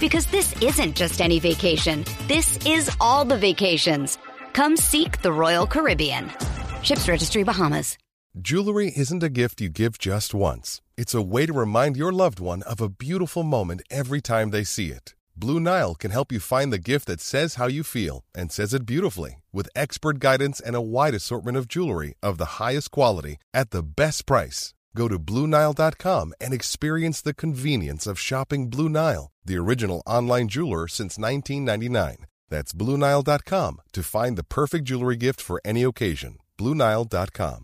Because this isn't just any vacation. This is all the vacations. Come seek the Royal Caribbean. Ships Registry Bahamas. Jewelry isn't a gift you give just once. It's a way to remind your loved one of a beautiful moment every time they see it. Blue Nile can help you find the gift that says how you feel and says it beautifully with expert guidance and a wide assortment of jewelry of the highest quality at the best price. Go to BlueNile.com and experience the convenience of shopping Blue Nile, the original online jeweler since 1999. That's BlueNile.com to find the perfect jewelry gift for any occasion. BlueNile.com.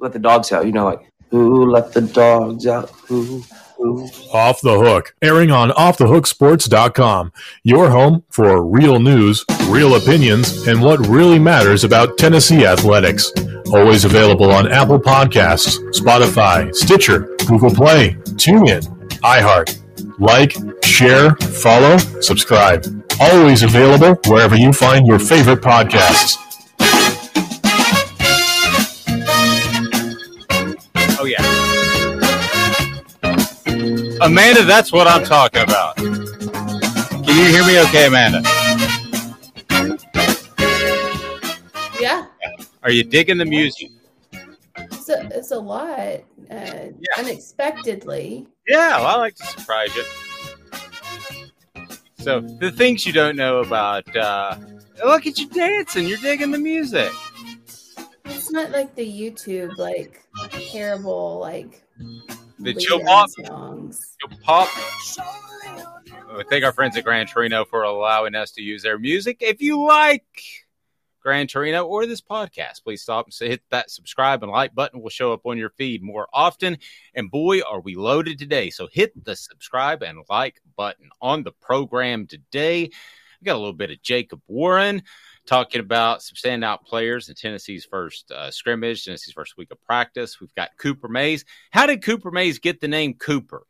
Let the dogs out. You know, like who let the dogs out? Who? Off the Hook, airing on OffTheHookSports.com. Your home for real news, real opinions, and what really matters about Tennessee athletics. Always available on Apple Podcasts, Spotify, Stitcher, Google Play, TuneIn, iHeart. Like, share, follow, subscribe. Always available wherever you find your favorite podcasts. Amanda, that's what I'm talking about. Can you hear me okay, Amanda? Yeah, Are you digging the music? it's a, it's a lot. Uh, Unexpectedly. Yeah, well, I like to surprise you. So the things you don't know about uh look at you dancing, you're digging the music. It's not like the YouTube, like terrible, like The chill pop chill pop. We thank our friends at Gran Torino for allowing us to use their music. If you like Gran Torino or this podcast, please stop and hit that subscribe and like button. will show up on your feed more often. And boy, are we loaded today. So hit the subscribe and like button on the program today. We got a little bit of Jacob Warren talking about some standout players in Tennessee's first uh, scrimmage, Tennessee's first week of practice. We've got Cooper Mays. How did Cooper Mays get the name Cooper?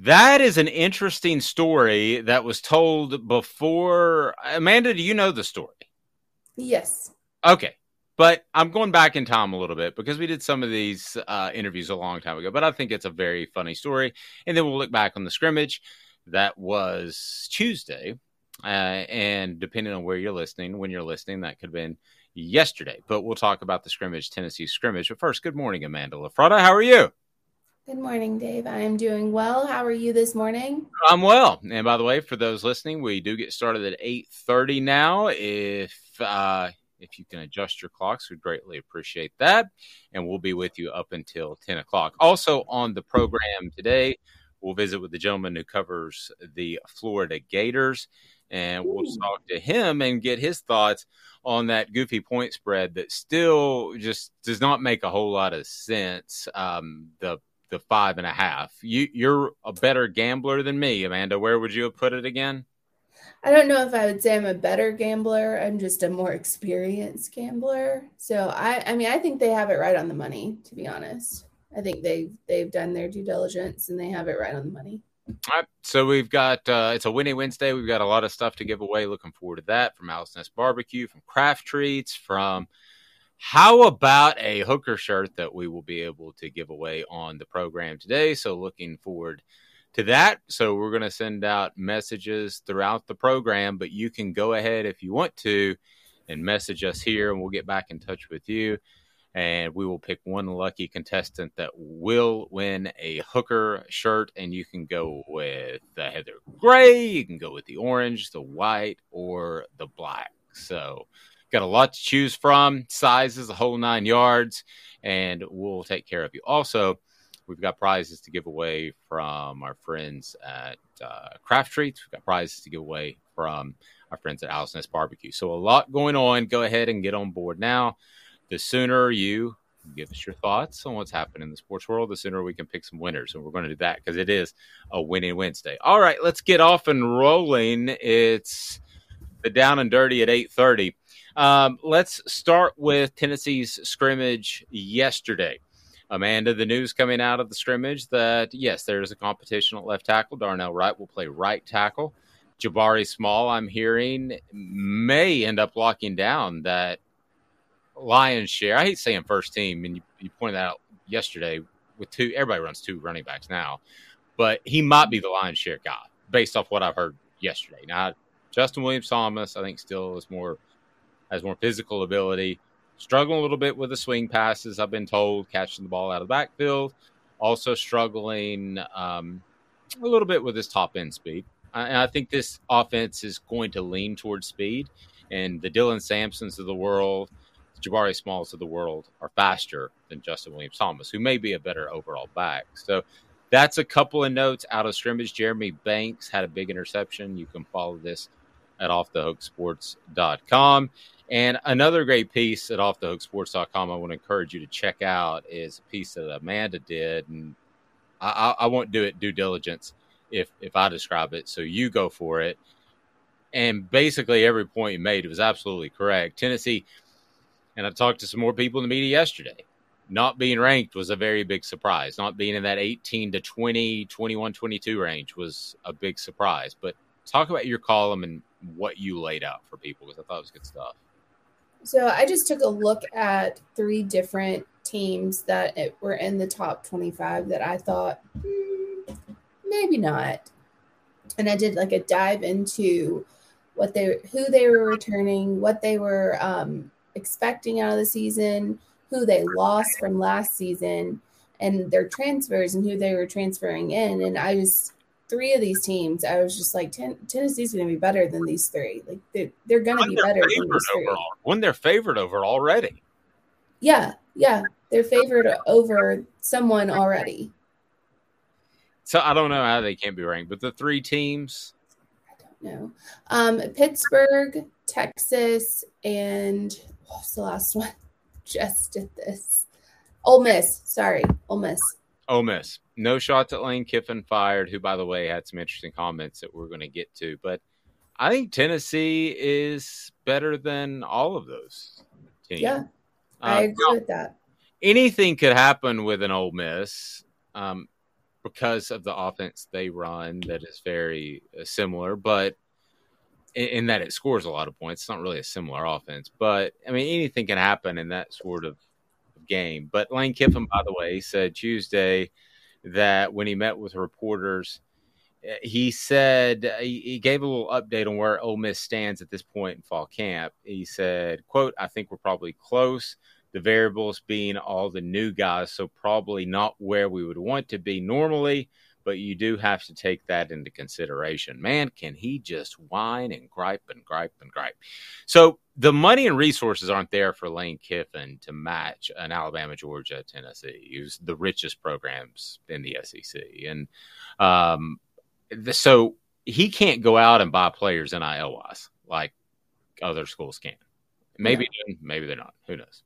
That is an interesting story that was told before. Amanda, do you know the story? Yes. Okay. But I'm going back in time a little bit because we did some of these uh, interviews a long time ago. But I think it's a very funny story. And then we'll look back on the scrimmage. That was Tuesday. Uh, and depending on where you're listening, when you're listening, that could have been yesterday. But we'll talk about the scrimmage, Tennessee scrimmage. But first, good morning, Amanda LaFratta. How are you? Good morning, Dave. I am doing well. How are you this morning? I'm well. And by the way, for those listening, we do get started at 8:30 now. If uh, if you can adjust your clocks, we'd greatly appreciate that. And we'll be with you up until 10 o'clock. Also on the program today, we'll visit with the gentleman who covers the Florida Gators. And we'll talk to him and get his thoughts on that goofy point spread that still just does not make a whole lot of sense. Um, the the five and a half. You you're a better gambler than me, Amanda. Where would you have put it again? I don't know if I would say I'm a better gambler. I'm just a more experienced gambler. So I I mean I think they have it right on the money, to be honest. I think they've they've done their due diligence and they have it right on the money. All right, so we've got uh, it's a winning Wednesday. We've got a lot of stuff to give away. Looking forward to that from Alice Nest Barbecue, from Craft Treats, from how about a hooker shirt that we will be able to give away on the program today? So looking forward to that. So we're going to send out messages throughout the program, but you can go ahead if you want to and message us here, and we'll get back in touch with you. And we will pick one lucky contestant that will win a hooker shirt. And you can go with the heather gray, you can go with the orange, the white, or the black. So, got a lot to choose from, sizes, the whole nine yards, and we'll take care of you. Also, we've got prizes to give away from our friends at uh, Craft Treats. We've got prizes to give away from our friends at Nest Barbecue. So a lot going on. Go ahead and get on board now. The sooner you give us your thoughts on what's happening in the sports world, the sooner we can pick some winners. And we're going to do that because it is a winning Wednesday. All right, let's get off and rolling. It's the down and dirty at 830. Um, let's start with Tennessee's scrimmage yesterday. Amanda, the news coming out of the scrimmage that yes, there is a competition at left tackle. Darnell Wright will play right tackle. Jabari Small, I'm hearing, may end up locking down that lion's share. I hate saying first team, and you, you pointed that out yesterday with two. Everybody runs two running backs now, but he might be the lion's share guy based off what I've heard yesterday. Now, Justin Williams Thomas, I think, still is more has more physical ability. Struggling a little bit with the swing passes, I've been told, catching the ball out of the backfield. Also struggling um, a little bit with his top end speed. I, I think this offense is going to lean towards speed, and the Dylan Sampsons of the world, Jabari Smalls of the world are faster than Justin Williams Thomas, who may be a better overall back. So that's a couple of notes out of scrimmage. Jeremy Banks had a big interception. You can follow this at offthehooksports.com. And another great piece at offthehooksports.com I want to encourage you to check out is a piece that Amanda did. And I, I, won't do it due diligence if, if I describe it. So you go for it. And basically, every point you made was absolutely correct. Tennessee, and I talked to some more people in the media yesterday, not being ranked was a very big surprise. Not being in that 18 to 20, 21, 22 range was a big surprise. But talk about your column and what you laid out for people because I thought it was good stuff. So I just took a look at three different teams that were in the top 25 that I thought hmm, maybe not. And I did like a dive into what they who they were returning, what they were um, expecting out of the season, who they lost from last season, and their transfers and who they were transferring in. And I was three of these teams, I was just like, Ten- Tennessee's going to be better than these three. Like they're, they're going to be better than these three. Overall. When they're favored over already. Yeah, yeah, they're favored over someone already. So I don't know how they can't be ranked, but the three teams. I don't know. Um, Pittsburgh, Texas, and what's the last one? Just did this. Ole Miss. Sorry, Ole Miss. Ole Miss. No shots at Lane Kiffin fired, who, by the way, had some interesting comments that we're going to get to. But I think Tennessee is better than all of those teams. Yeah, I uh, agree with that. Anything could happen with an Ole Miss um, because of the offense they run that is very uh, similar, but in, that it scores a lot of points. It's not really a similar offense, but I mean, anything can happen in that sort of game. But Lane Kiffin, by the way, said Tuesday that when he met with reporters, eh, he said he gave a little update on where Ole Miss stands at this point in fall camp. He said, "quote I think we're probably close. The variables being all the new guys, so probably not where we would want to be normally." But you do have to take that into consideration. Man, can he just whine and gripe and gripe and gripe? So the money and resources aren't there for Lane Kiffin to match an Alabama, Georgia, Tennessee. Use the richest programs in the SEC, and um, the, so he can't go out and buy players NIL wise like other schools can. Maybe, yeah. maybe they're not. Who knows?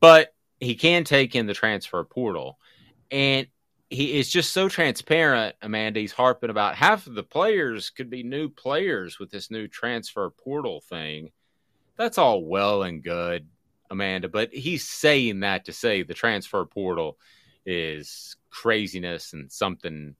But he can take in the transfer portal, and he is just so transparent, Amanda. He's harping about half of the players could be new players with this new transfer portal thing. That's all well and good, Amanda, but he's saying that to say the transfer portal is craziness and something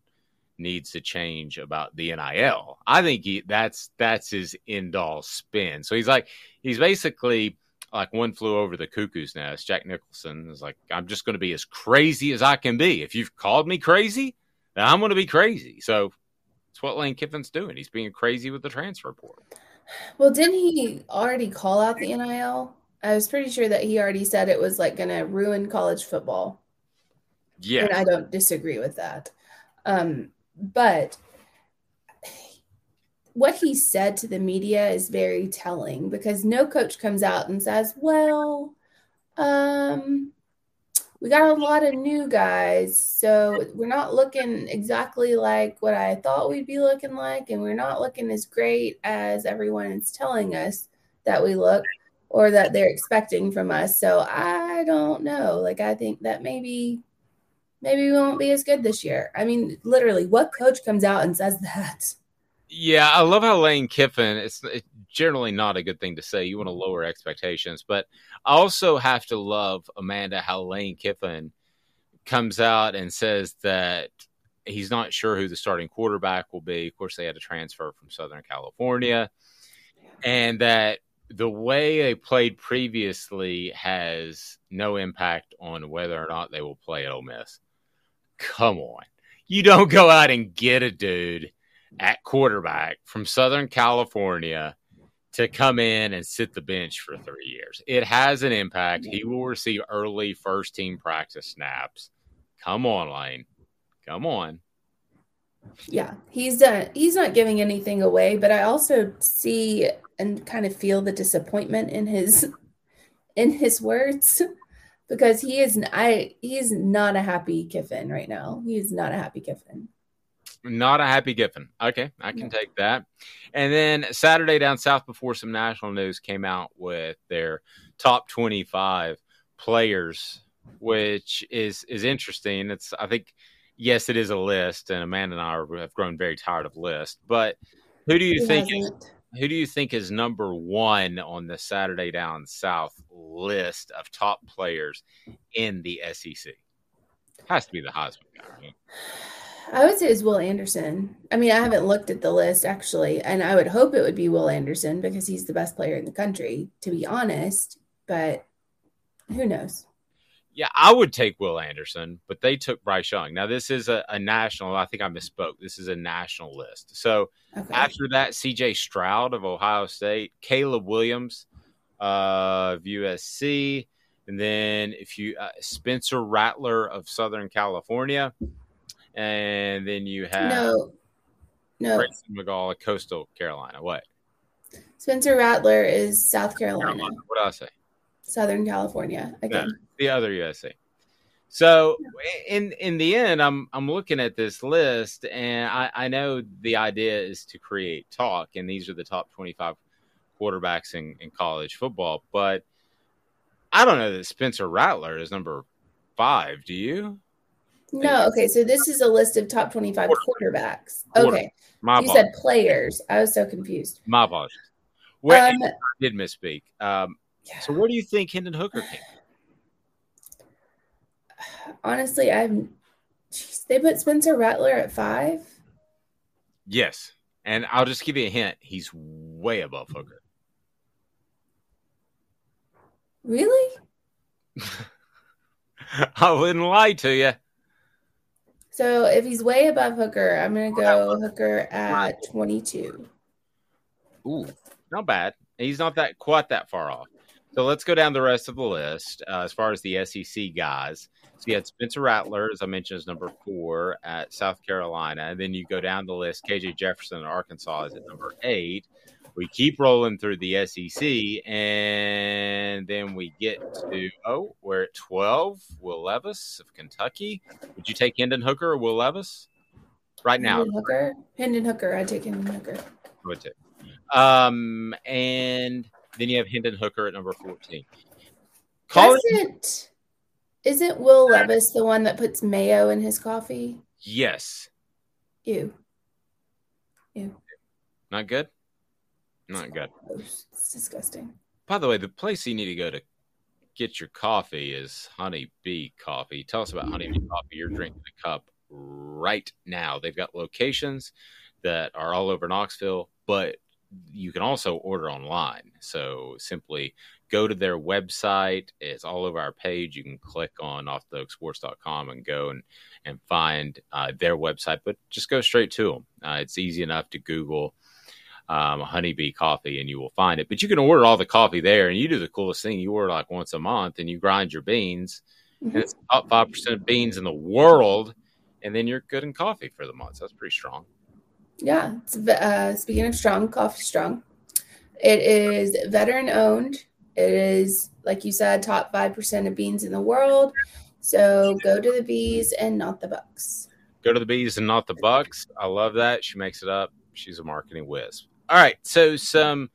needs to change about the NIL. I think he, that's that's his end all spin. So he's like he's basically like one flew over the cuckoo's nest. Jack Nicholson is like, I'm just going to be as crazy as I can be. If you've called me crazy, then I'm going to be crazy. So it's what Lane Kiffin's doing. He's being crazy with the transfer portal. Well, didn't he already call out the NIL? I was pretty sure that he already said it was like going to ruin college football. Yeah. And I don't disagree with that. Um, but what he said to the media is very telling because no coach comes out and says, "Well, um, we got a lot of new guys, so we're not looking exactly like what I thought we'd be looking like, and we're not looking as great as everyone is telling us that we look or that they're expecting from us." So I don't know. Like I think that maybe maybe we won't be as good this year. I mean, literally, what coach comes out and says that? Yeah, I love how Lane Kiffin. It's, it's generally not a good thing to say. You want to lower expectations, but I also have to love Amanda how Lane Kiffin comes out and says that he's not sure who the starting quarterback will be. Of course, they had a transfer from Southern California, and that the way they played previously has no impact on whether or not they will play at Ole Miss. Come on, you don't go out and get a dude at quarterback from Southern California to come in and sit the bench for three years. It has an impact. He will receive early first team practice snaps. Come on, Lane. Come on. Yeah, he's uh, he's not giving anything away, but I also see and kind of feel the disappointment in his in his words because he is I he is not a happy Kiffin right now. He is not a happy Kiffin. Not a happy Giffen. Okay, I can take that. And then Saturday down south, before some national news came out with their top twenty-five players, which is is interesting. It's I think yes, it is a list, and Amanda and I have grown very tired of lists. But who do you Who think? hasn't? Who do you think is number one on the Saturday down south list of top players in the SEC? Has to be the Heisman guy. Right? I would say it's Will Anderson. I mean, I haven't looked at the list actually, and I would hope it would be Will Anderson because he's the best player in the country, to be honest. But who knows? Yeah, I would take Will Anderson, but they took Bryce Young. Now, this is a, a national, I think I misspoke. This is a national list. So Okay. after that, CJ Stroud of Ohio State, Caleb Williams of USC, and then if you, uh, Spencer Rattler of Southern California, and then you have no, no. Grayson McCall Coastal Carolina. What? Spencer Rattler is South Carolina, What did I say? Southern California again. the other USC. So in in the end, I'm I'm looking at this list, and I, I know the idea is to create talk, and these are the top 25 quarterbacks in, in college football. But I don't know that Spencer Rattler is number five. Do you? No, okay. So this is a list of top twenty-five quarterbacks. Okay, My you said players. I was so confused. My apologies. Where Um, I did misspeak. Um, so where do you think Hendon Hooker came? honestly, I'm. Jeez, they put Spencer Rattler at five. Yes, and I'll just give you a hint. He's way above Hooker. Really? I wouldn't lie to you. So if he's way above Hooker, I'm gonna go Hooker at twenty-two. Ooh, not bad. He's not that quite that far off. So let's go down the rest of the list uh, as far as the SEC guys. So you had Spencer Rattler, as I mentioned, is number four at South Carolina. And then you go down the list. KJ Jefferson at Arkansas is at number eight. We keep rolling through the SEC, and then we get to oh, we're at twelve. Will Levis of Kentucky. Would you take Hendon Hooker or Will Levis right now? Hendon Hooker. Hendon Hooker. I take Hendon Hooker. I would too. Um, and then you have Hendon Hooker at number 14. College, Doesn't isn't Will Levis the one that puts mayo in his coffee? yes. Ew. Ew. Not good? Not good. It's disgusting. By the way, the place you need to go to get your coffee is Honey Bee Coffee. Tell us about Honey Bee Coffee. You're drinking a cup right now. They've got locations that are all over Knoxville, but you can also order online. So simply go to their website. It's all over our page. You can click on offthehooksports.com and go and, and find uh, their website, but just go straight to them. Uh, it's easy enough to Google um, honeybee coffee and you will find it. But you can order all the coffee there and you do the coolest thing. You order like once a month and you grind your beans. Mm-hmm. And it's top 5% of beans in the world. And then you're good in coffee for the month. So that's pretty strong. Yeah. Uh, speaking of strong, coffee strong. It is veteran owned. It is, like you said, top 5% of beans in the world. So go to the bees and not the bucks. Go to the bees and not the bucks. I love that. She makes it up. She's a marketing whiz. All right. So, some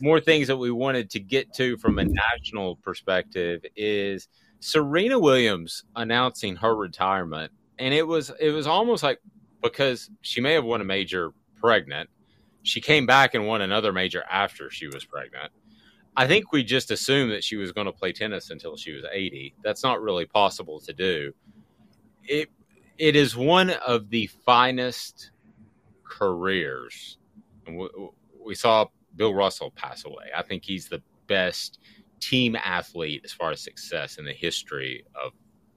more things that we wanted to get to from a national perspective is Serena Williams announcing her retirement. And it was it was almost like because she may have won a major pregnant, she came back and won another major after she was pregnant. I think we just assumed that she was going to play tennis until she was 80. That's not really possible to do. It it is one of the finest careers. And we, we saw Bill Russell pass away. I think he's the best team athlete as far as success in the history of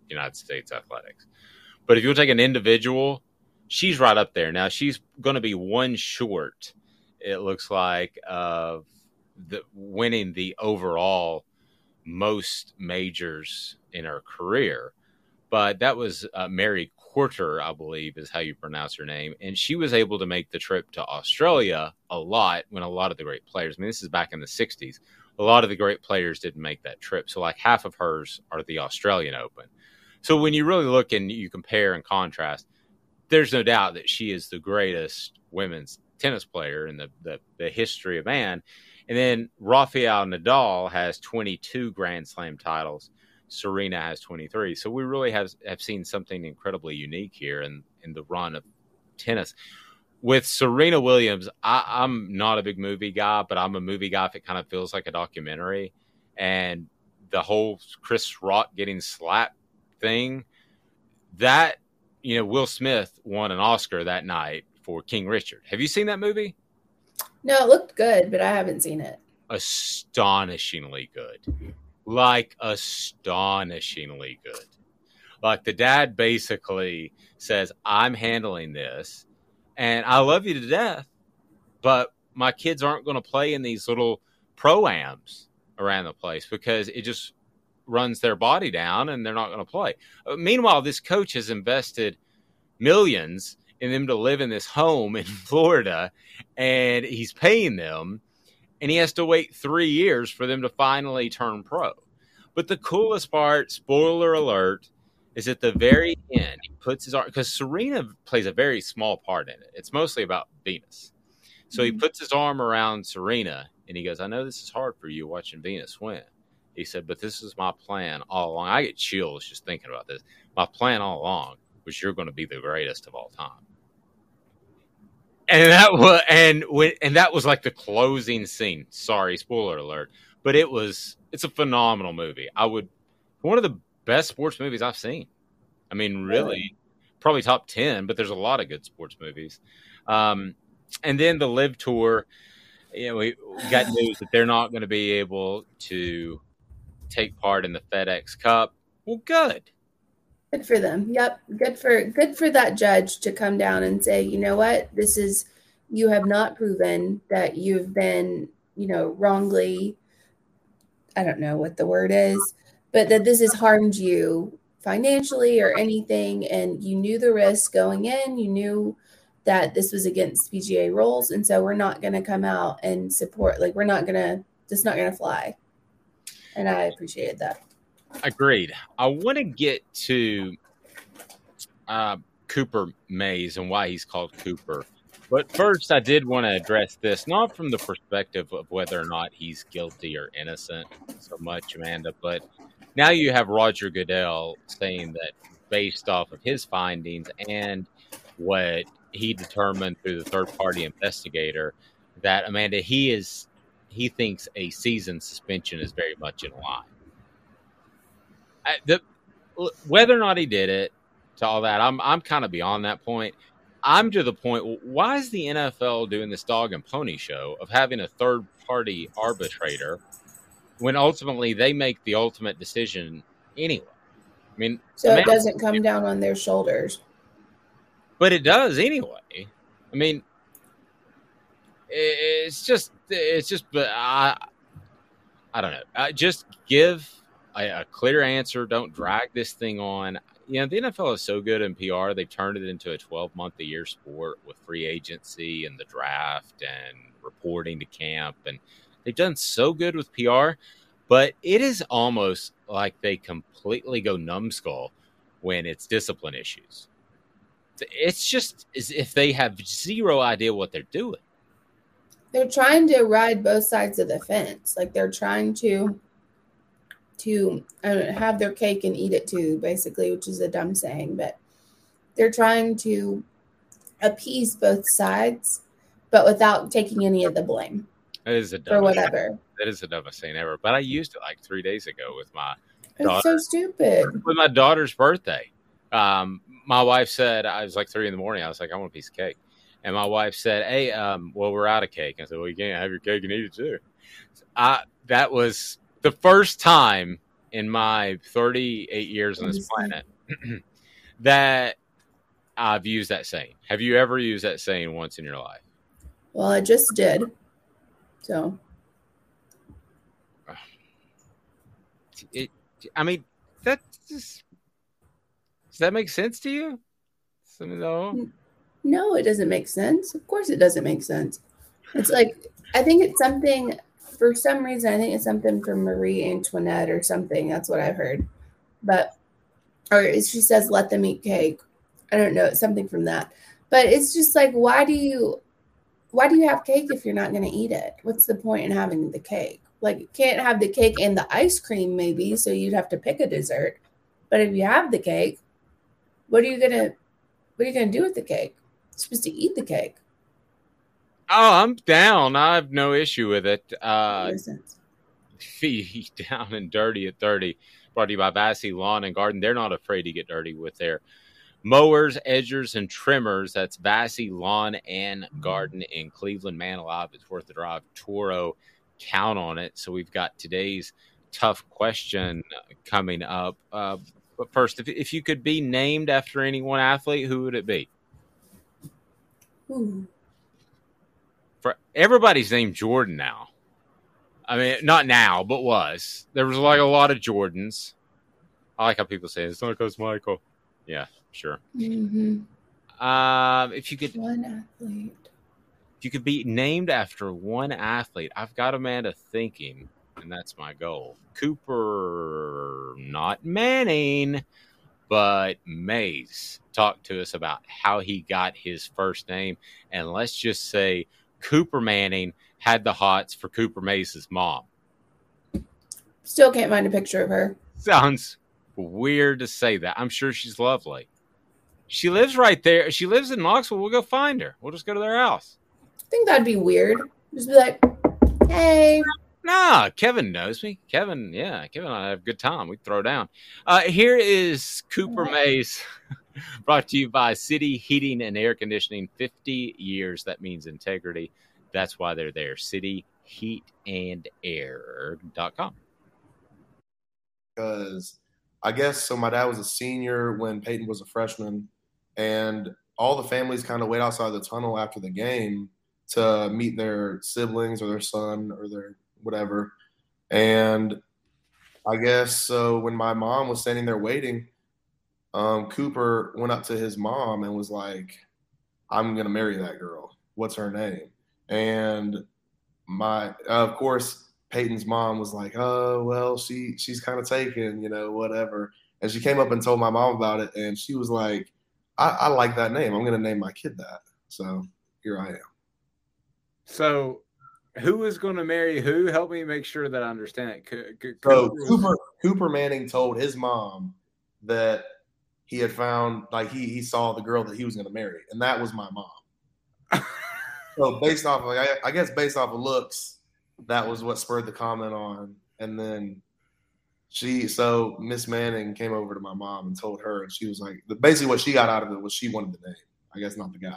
United States athletics. But if you take an individual, she's right up there. Now she's going to be one short. It looks like of the winning the overall most majors in her career. But that was uh, Mary Quarter, I believe is how you pronounce her name. And she was able to make the trip to Australia a lot when a lot of the great players, I mean, this is back in the 60s, a lot of the great players didn't make that trip. So, like half of hers are the Australian Open. So, when you really look and you compare and contrast, there's no doubt that she is the greatest women's tennis player in the, the, the history of man. And then Rafael Nadal has 22 Grand Slam titles. Serena has 23. So we really have have seen something incredibly unique here in in the run of tennis. With Serena Williams, I, am not a big movie guy, but I'm a movie guy if it kind of feels like a documentary. And the whole Chris Rock getting slapped thing, that you know, Will Smith won an Oscar that night for King Richard. Have you seen that movie? No, it looked good, but I haven't seen it. Astonishingly good like astonishingly good. Like the dad basically says, I'm handling this and I love you to death, but my kids aren't going to play in these little proams around the place because it just runs their body down and they're not going to play. Uh, meanwhile, this coach has invested millions in them to live in this home in Florida and he's paying them and he has to wait three years for them to finally turn pro. But the coolest part, spoiler alert, is at the very end. He puts his arm because Serena plays a very small part in it. It's mostly about Venus. So he mm-hmm. puts his arm around Serena and he goes, I know this is hard for you watching Venus win. He said, but this is my plan all along. I get chills just thinking about this. My plan all along was you're going to be the greatest of all time and that was and when and that was like the closing scene. Sorry, spoiler alert, but it was it's a phenomenal movie. I would one of the best sports movies I've seen. I mean, really, probably top ten. But there's a lot of good sports movies. Um, and then the LIV tour. You know, we got news that they're not going to be able to take part in the FedEx Cup. Well, good. Good for them. Yep. Good for good for that judge to come down and say, you know what, this is you have not proven that you've been, you know, wrongly I don't know what the word is, but that this has harmed you financially or anything and you knew the risk going in, you knew that this was against PGA rules and so we're not going to come out and support like we're not going to just not going to fly. And I appreciated that. Agreed. I want to get to uh, Cooper Mays and why he's called Cooper. But first, I did want to address this, not from the perspective of whether or not he's guilty or innocent so much, Amanda, but now you have Roger Goodell saying that based off of his findings and what he determined through the third party investigator, that Amanda, he is he thinks a season suspension is very much in line. I, the, whether or not he did it to all that, I'm I'm kind of beyond that point. I'm to the point. Why is the NFL doing this dog and pony show of having a third party arbitrator when ultimately they make the ultimate decision anyway? I mean, so it doesn't come down on their shoulders, but it does anyway. I mean, it's just it's just but I I don't know. I just give a, a, clear answer. Don't drag this thing on. You know, the NFL is so good in PR. They've turned it into a 12 month a year sport with free agency and the draft and reporting to camp. And they've done so good with PR, but it is almost like they completely go numbskull when it's discipline issues. It's just as if they have zero idea what they're doing. They're trying to ride both sides of the fence. Like they're trying to to uh, have their cake and eat it too, basically, which is a dumb saying, but they're trying to appease both sides, but without taking any of the blame. That is a dumb for whatever. That is the dumbest saying ever. But I used it like three days ago with my. It's daughter, so stupid. With my daughter's birthday, um, my wife said I was like three in the morning. I was like, I want a piece of cake, and my wife said, "Hey, um, well, we're out of cake." I said, "Well, you can't have your cake and eat it too." I that was the first time in my 38 years on this planet that I've used that saying. Have you ever used that saying once in your life? Well, I just did. So, it, I mean, that just, does that make sense to you? No. No, it doesn't make sense. Of course, it doesn't make sense. It's like I think it's something for some reason, I think it's something from Marie Antoinette or something. That's what I've heard. But, or she says, let them eat cake. I don't know. It's something from that. But it's just like, why do you, why do you have cake if you're not going to eat it? What's the point in having the cake? Like, you can't have the cake and the ice cream, maybe. So you'd have to pick a dessert. But if you have the cake, what are you going to, what are you going to do with the cake? You're supposed to eat the cake. Oh, I'm down. I have no issue with it. Uh, down and dirty at 30. Brought to you by Vassy Lawn and Garden. They're not afraid to get dirty with their mowers, edgers, and trimmers. That's Vassy Lawn and Garden in Cleveland. Man alive, it's worth the drive. Toro, count on it. So we've got today's tough question coming up. Uh, but first, if, if you could be named after any one athlete, who would it be? Ooh for everybody's named Jordan now. I mean, not now, but was. There was like a lot of Jordans. I like how people say it's not because Michael. Yeah, sure. Mm-hmm. Um, if you could one athlete, if you could be named after one athlete, I've got Amanda thinking, and that's my goal. Cooper, not Manning, but Mays talked to us about how he got his first name, and let's just say Cooper Manning had the hots for Cooper Mays's mom. Still can't find a picture of her. Sounds weird to say that. I'm sure she's lovely. She lives right there. She lives in Knoxville. We'll go find her. We'll just go to their house. I think that'd be weird. Just be like, hey. Nah, Kevin knows me. Kevin, yeah, Kevin and I have a good time. We throw down. Uh, here is Cooper Mays. Brought to you by City Heating and Air Conditioning. 50 years. That means integrity. That's why they're there. City Heat and Air.com. Because I guess so. My dad was a senior when Peyton was a freshman, and all the families kind of wait outside the tunnel after the game to meet their siblings or their son or their whatever. And I guess so when my mom was standing there waiting, um, Cooper went up to his mom and was like, I'm going to marry that girl. What's her name? And my, of course, Peyton's mom was like, oh, well, she, she's kind of taken, you know, whatever. And she came up and told my mom about it. And she was like, I, I like that name. I'm going to name my kid that. So here I am. So who is going to marry who? Help me make sure that I understand it. so Cooper, Cooper Manning told his mom that he had found like he he saw the girl that he was going to marry, and that was my mom. so based off of like, I, I, guess based off of looks, that was what spurred the comment on, and then she so Miss Manning came over to my mom and told her, and she was like, basically what she got out of it was she wanted the name. I guess not the guy.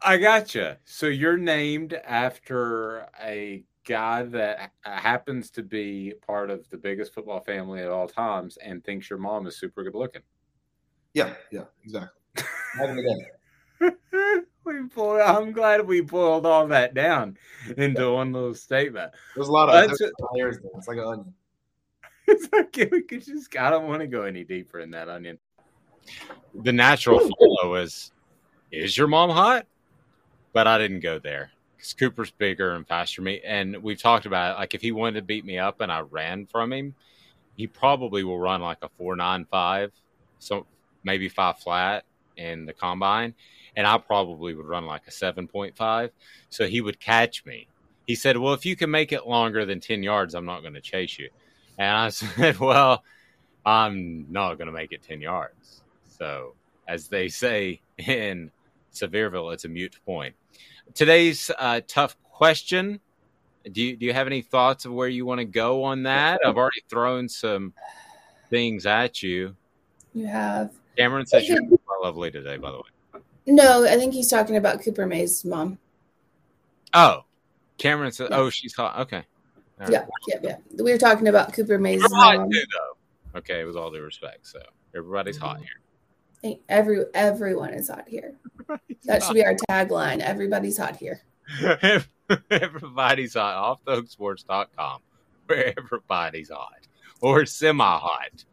I gotcha. So you're named after a guy that happens to be part of the biggest football family at all times and thinks your mom is super good looking. Yeah, yeah, exactly. we pulled, I'm glad we boiled all that down into one little statement. There's a lot of there's layers there. It's like an onion. It's okay. We could just. I don't want to go any deeper in that onion. The natural follow is, is your mom hot? But I didn't go there because Cooper's bigger and faster me. And we've talked about it. Like if he wanted to beat me up and I ran from him, he probably will run like a four nine five, so maybe five flat in the combine, and I probably would run like a seven point five. So he would catch me. He said, "Well, if you can make it longer than ten yards, I'm not going to chase you." And I said, "Well, I'm not going to make it ten yards." So, as they say in Sevierville, it's a mute point. Today's uh, tough question. Do you, do you have any thoughts of where you want to go on that? I've already thrown some things at you. You have. Cameron says you're lovely today, by the way. No, I think he's talking about Cooper Mays' mom. Oh, Cameron said, yeah. "Oh, she's hot." Okay. Right. Yeah, yeah, yeah. We were talking about Cooper Mays' mom. Too. Okay, with all due respect, so everybody's hot here every everyone is hot here. that should be our tagline. Everybody's hot here. everybody's hot. Offthehooksports.com, where everybody's hot or semi hot.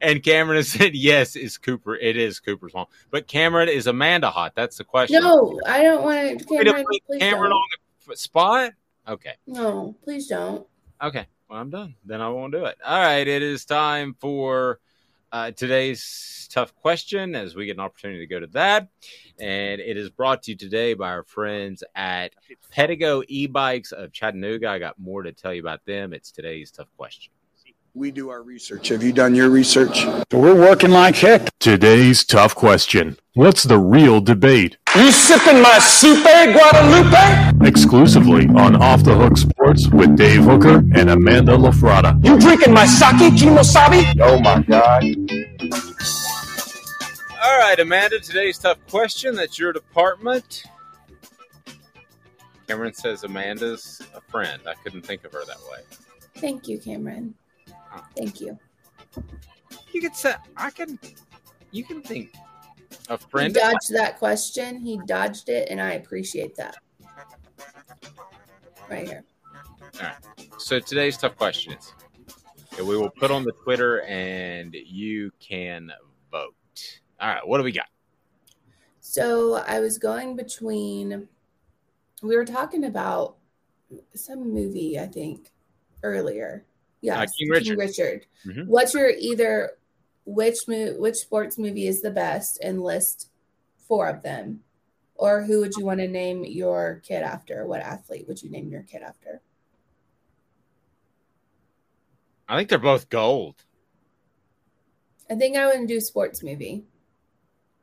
And Cameron said, "Yes, is Cooper. It is Cooper's mom, but Cameron is Amanda hot. That's the question. No, I don't want to. Cameron, to Cameron on the spot. Okay. No, please don't. Okay. Well, I'm done. Then I won't do it. All right. It is time for uh, today's tough question as we get an opportunity to go to that. And it is brought to you today by our friends at Pedego e bikes of Chattanooga. I got more to tell you about them. It's today's tough question. We do our research. Have you done your research? We're working like heck. Today's tough question What's the real debate? You sipping my Supe Guadalupe? Exclusively on Off the Hook Sports with Dave Hooker and Amanda LaFratta. You drinking my sake, Kemosabe? Oh my God. All right, Amanda, today's tough question. That's your department. Cameron says Amanda's a friend. I couldn't think of her that way. Thank you, Cameron. Thank you. You could say I can. You can think a friend. He dodged that question. He dodged it, and I appreciate that. Right here. All right. So today's tough question is we will put on the Twitter, and you can vote. All right. What do we got? So I was going between. We were talking about some movie, I think, earlier Yes, uh, King Richard. King Richard. Mm-hmm. What's your either which mo- which sports movie is the best and list four of them, or who would you want to name your kid after? What athlete would you name your kid after? I think they're both gold. I think I would do sports movie.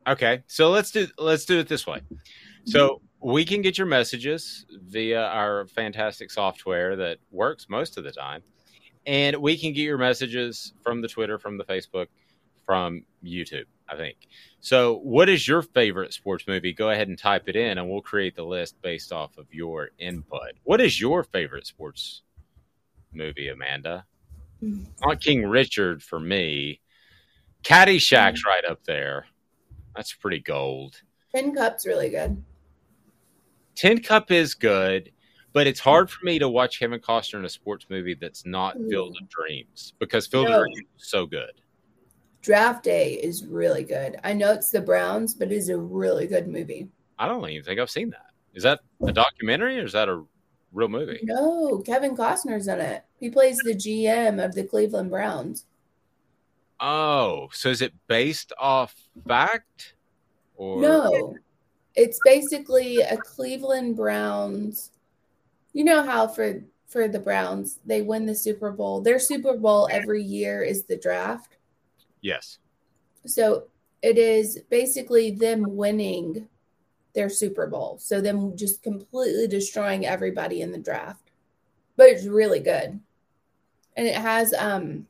Okay, so let's do let's do it this way. So we can get your messages via our fantastic software that works most of the time and we can get your messages from the Twitter, from the Facebook, from YouTube, I think. So, what is your favorite sports movie? Go ahead and type it in, and we'll create the list based off of your input. What is your favorite sports movie, Amanda? Mm. Not King Richard for me. Caddyshack's mm. right up there. That's pretty gold. Tin Cup's really good. Tin Cup is good but it's hard for me to watch Kevin Costner in a sports movie that's not mm. Field of Dreams because Field no. of Dreams is so good. Draft Day is really good. I know it's the Browns, but it is a really good movie. I don't even think I've seen that. Is that a documentary or is that a real movie? No, Kevin Costner's in it. He plays the GM of the Cleveland Browns. Oh, so is it based off fact? Or no, it's basically a Cleveland Browns you know how for for the Browns, they win the Super Bowl. Their Super Bowl every year is the draft. Yes. So it is basically them winning their Super Bowl. So them just completely destroying everybody in the draft. But it's really good. And it has um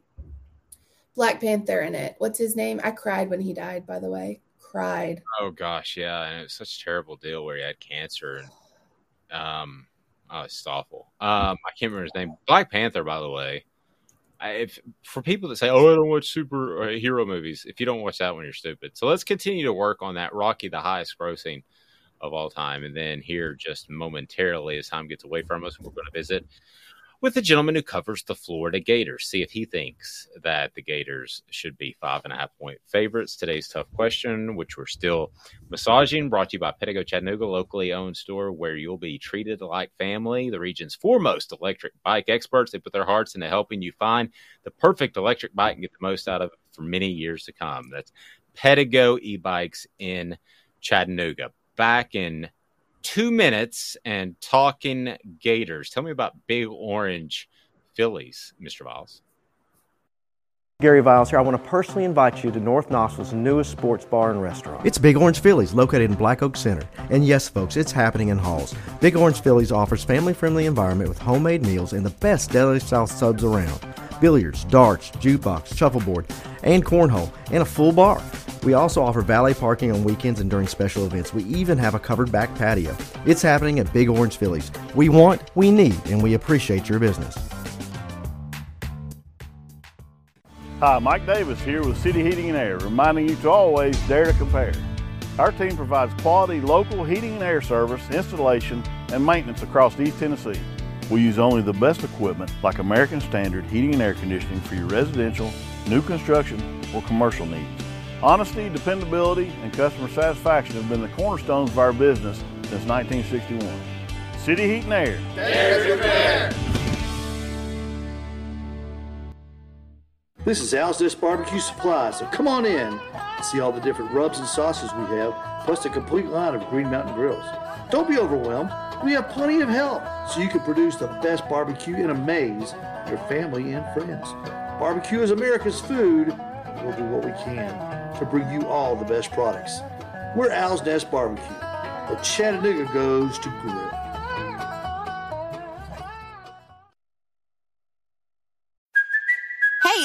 Black Panther in it. What's his name? I cried when he died. By the way, cried. Oh gosh, yeah, and it was such a terrible deal where he had cancer and um, oh, it's awful. Um, I can't remember his name. Black Panther, by the way. If for people that say, "Oh, I don't watch superhero hero movies," if you don't watch that one, you're stupid. So let's continue to work on that. Rocky, the highest grossing of all time, and then here, just momentarily, as time gets away from us, we're going to visit with the gentleman who covers the Florida Gators. See if he thinks that the Gators should be five and a half point favorites. Today's tough question, which we're still massaging, brought to you by Pedego Chattanooga, locally owned store where you'll be treated like family. The region's foremost electric bike experts. They put their hearts into helping you find the perfect electric bike and get the most out of it for many years to come. That's Pedego e bikes in Chattanooga. Back in two minutes and talking Gators. Tell me about Big Orange Phillies, Mr. Viles. Gary Viles here. I want to personally invite you to North Knoxville's newest sports bar and restaurant. It's Big Orange Phillies, located in Black Oak Center. And yes, folks, it's happening in Halls. Big Orange Phillies offers family-friendly environment with homemade meals and the best deli-style subs around. Billiards, darts, jukebox, shuffleboard, and cornhole, and a full bar. We also offer valet parking on weekends and during special events. We even have a covered back patio. It's happening at Big Orange Phillies. We want, we need, and we appreciate your business. Hi, Mike Davis here with City Heating and Air, reminding you to always dare to compare. Our team provides quality local heating and air service, installation, and maintenance across East Tennessee. We use only the best equipment like American Standard heating and air conditioning for your residential, new construction, or commercial needs. Honesty, dependability, and customer satisfaction have been the cornerstones of our business since 1961. City Heat and Air. Dare to compare. This is Al's Dish Barbecue Supply, so come on in and see all the different rubs and sauces we have, plus a complete line of Green Mountain grills. Don't be overwhelmed. We have plenty of help so you can produce the best barbecue and amaze your family and friends. Barbecue is America's food. We'll do what we can to bring you all the best products. We're Al's Nest Barbecue, where Chattanooga goes to grill.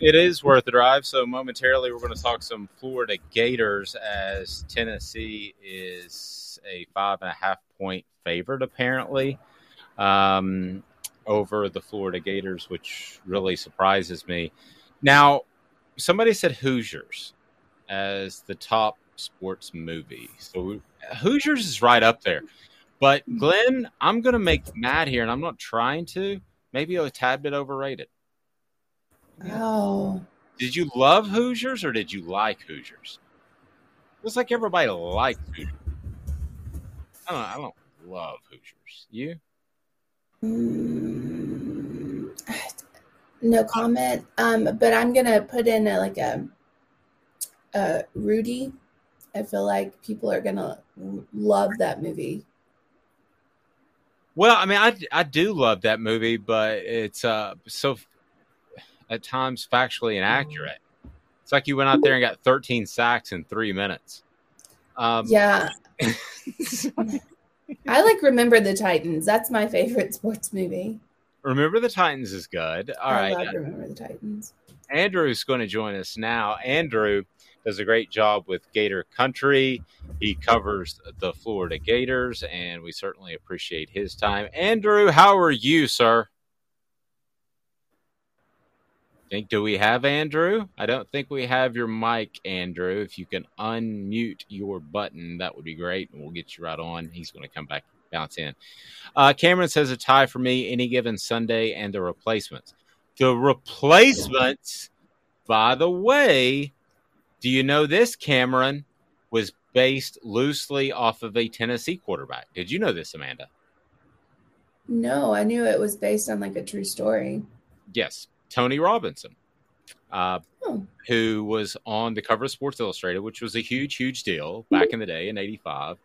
It is worth the drive. So momentarily, we're going to talk some Florida Gators as Tennessee is a five and a half point favorite, apparently, um, over the Florida Gators, which really surprises me. Now, somebody said Hoosiers as the top sports movie. So Hoosiers is right up there. But Glenn, I'm going to make mad here, and I'm not trying to. Maybe a tad bit overrated. Oh. Did you love Hoosiers or did you like Hoosiers? Looks like everybody liked Hoosiers. I don't. I don't love Hoosiers. You? Mm, no comment. Um, but I'm gonna put in a, like a, a Rudy. I feel like people are gonna love that movie. Well, I mean, I I do love that movie, but it's uh so at times factually inaccurate. It's like you went out there and got 13 sacks in three minutes. Um, Yeah. I like Remember the Titans. That's my favorite sports movie. Remember the Titans is good. All I right, Remember the Titans. Andrew's going to join us now. Andrew does a great job with Gator Country. He covers the Florida Gators, and we certainly appreciate his time. Andrew, how are you, sir? Think do we have Andrew? I don't think we have your mic, Andrew. If you can unmute your button, that would be great, and we'll get you right on. He's going to come back bounce in. Uh, Cameron says a tie for me any given Sunday, and the replacements. The replacements, by the way, do you know this, Cameron, was based loosely off of a Tennessee quarterback? Did you know this, Amanda? No, I knew it was based on like a true story. Yes, Tony Robinson, uh, Oh. who was on the cover of Sports Illustrated, which was a huge, huge deal back in the day in '85.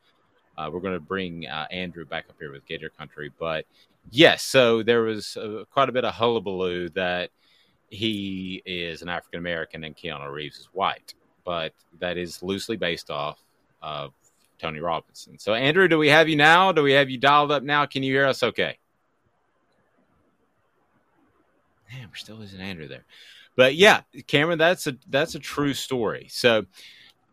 Uh, we're going to bring uh, Andrew back up here with Gator Country, but yes, so there was uh, quite a bit of hullabaloo that he is an African American and Keanu Reeves is white, but that is loosely based off of Tony Robinson. So, Andrew, do we have you now? Do we have you dialed up now? Can you hear us? Okay. Man, we're still losing Andrew there. But yeah, Cameron, that's a that's a true story. So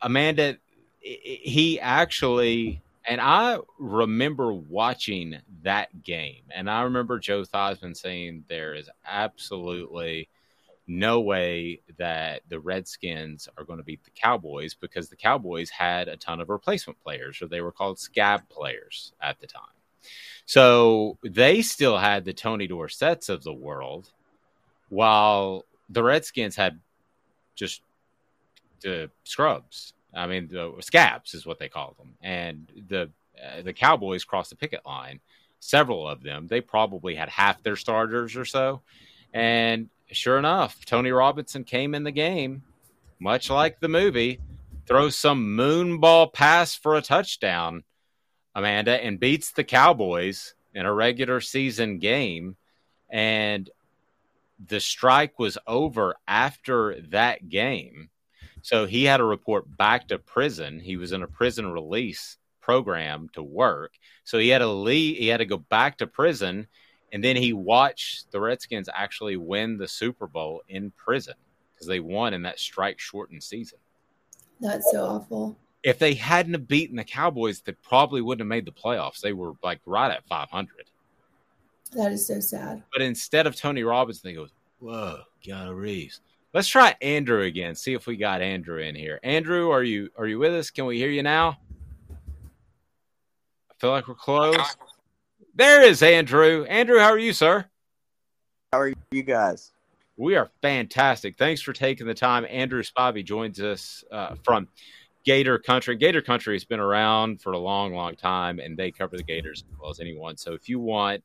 Amanda, he actually and I remember watching that game, and I remember Joe Theismann saying there is absolutely no way that the Redskins are going to beat the Cowboys because the Cowboys had a ton of replacement players, or they were called scab players at the time. So they still had the Tony Dorsetts of the world, while the Redskins had just the scrubs. I mean, the scabs is what they call them, and the uh, the Cowboys crossed the picket line. Several of them, they probably had half their starters or so, and sure enough, Tony Robinson came in the game, much like the movie, throws some moonball pass for a touchdown, Amanda, and beats the Cowboys in a regular season game, and the strike was over after that game. So he had to report back to prison. He was in a prison release program to work. So he had to leave, he had to go back to prison and then he watched the Redskins actually win the Super Bowl in prison because they won in that strike shortened season. That's so awful. If they hadn't have beaten the Cowboys, they probably wouldn't have made the playoffs. They were like right at 500. That is so sad. But instead of Tony Robbins, they go, "Whoa, Keanu Reeves." Let's try Andrew again. See if we got Andrew in here. Andrew, are you are you with us? Can we hear you now? I feel like we're close. There is Andrew. Andrew, how are you, sir? How are you guys? We are fantastic. Thanks for taking the time. Andrew Spivey joins us uh, from Gator Country. Gator Country has been around for a long, long time, and they cover the Gators as well as anyone. So if you want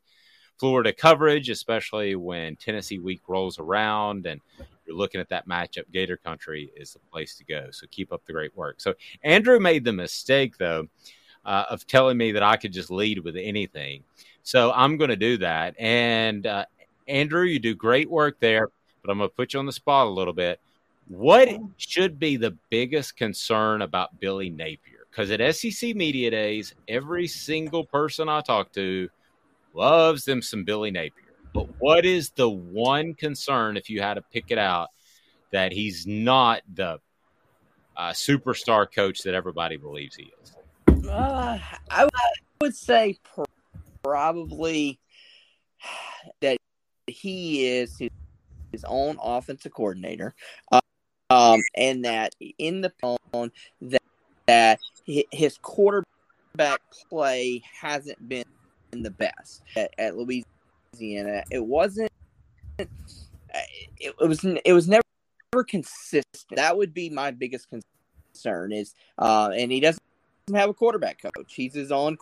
Florida coverage, especially when Tennessee week rolls around and you're looking at that matchup, Gator Country is the place to go. So keep up the great work. So Andrew made the mistake, though, uh, of telling me that I could just lead with anything. So I'm going to do that. And uh, Andrew, you do great work there, but I'm going to put you on the spot a little bit. What should be the biggest concern about Billy Napier? Because at SEC Media Days, every single person I talk to loves them some Billy Napier. But what is the one concern, if you had to pick it out, that he's not the uh, superstar coach that everybody believes he is? Uh, I, would- say pr- probably that he is his, his own offensive coordinator, uh, um, and that in the phone that that his quarterback play hasn't been the best at, at Louisiana. It wasn't. It, it was. It was never consistent. That would be my biggest concern. Is uh, and he doesn't have a quarterback coach. He's his own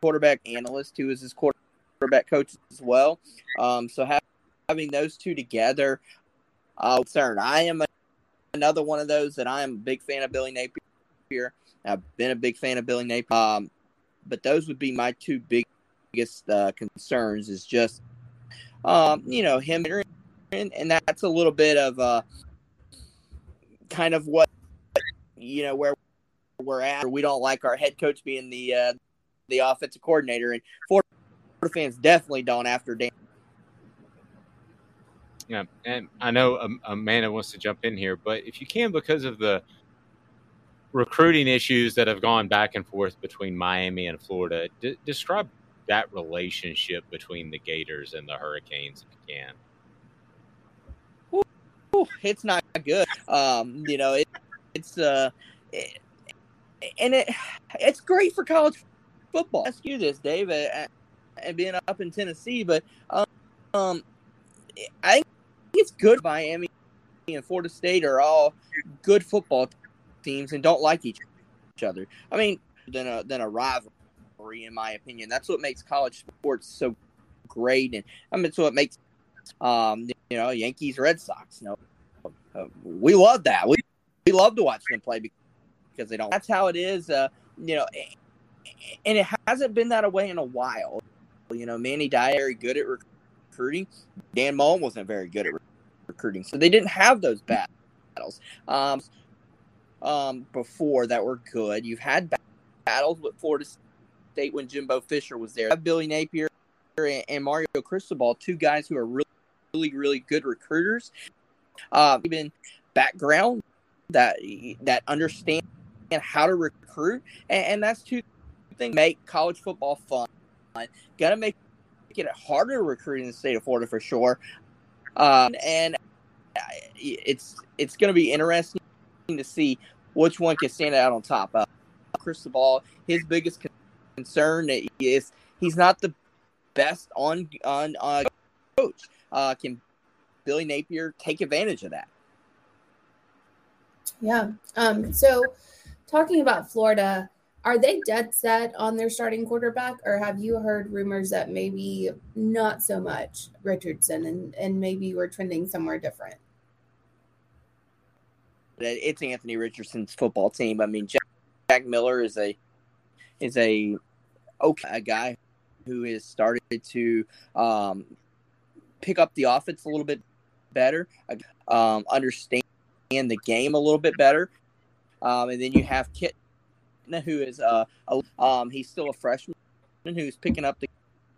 quarterback analyst who is his quarterback coach as well. Um, so ha- having those two together, uh, concern. I am a, another one of those that I am a big fan of Billy Napier. I've been a big fan of Billy Napier. Um, but those would be my two biggest uh, concerns. Is just um, you know him and that's a little bit of uh, kind of what you know where we're at. We don't like our head coach being the uh, the offensive coordinator, and Florida fans definitely don't after Dan. Yeah, and I know Amanda wants to jump in here, but if you can, because of the recruiting issues that have gone back and forth between Miami and Florida, describe that relationship between the Gators and the Hurricanes you can. It's not good. Um, you know, it, it's uh, it, and it it's great for college football. Ask you this, Dave, and being up in Tennessee, but um, I think it's good. Miami and Florida State are all good football teams and don't like each other. I mean, than a than a rivalry, in my opinion. That's what makes college sports so great, and I mean, it's what makes um, you know Yankees Red Sox. You know, uh, we love that. We we love to watch them play because they don't. That's how it is. Uh, you know, and it hasn't been that way in a while. You know, Manny Diaz very good at recruiting. Dan Mullen wasn't very good at recruiting, so they didn't have those battles um, um, before that were good. You've had battles with Florida State when Jimbo Fisher was there. Billy Napier and Mario Cristobal, two guys who are really, really, really good recruiters. Uh, even background that that understand how to recruit, and, and that's two things make college football fun. Gonna make it harder to recruit in the state of Florida for sure. Um, and it's it's to be interesting to see which one can stand out on top. Uh, Cristobal, his biggest concern is he's not the best on on uh, coach. Uh, can Billy Napier take advantage of that? Yeah. Um. So, talking about Florida, are they dead set on their starting quarterback, or have you heard rumors that maybe not so much Richardson and, and maybe we're trending somewhere different? It's Anthony Richardson's football team. I mean, Jack, Jack Miller is a is a okay a guy who has started to um, pick up the offense a little bit better, um, understand the game a little bit better, um, and then you have Kit who is uh, a, um, he's still a freshman who's picking up the,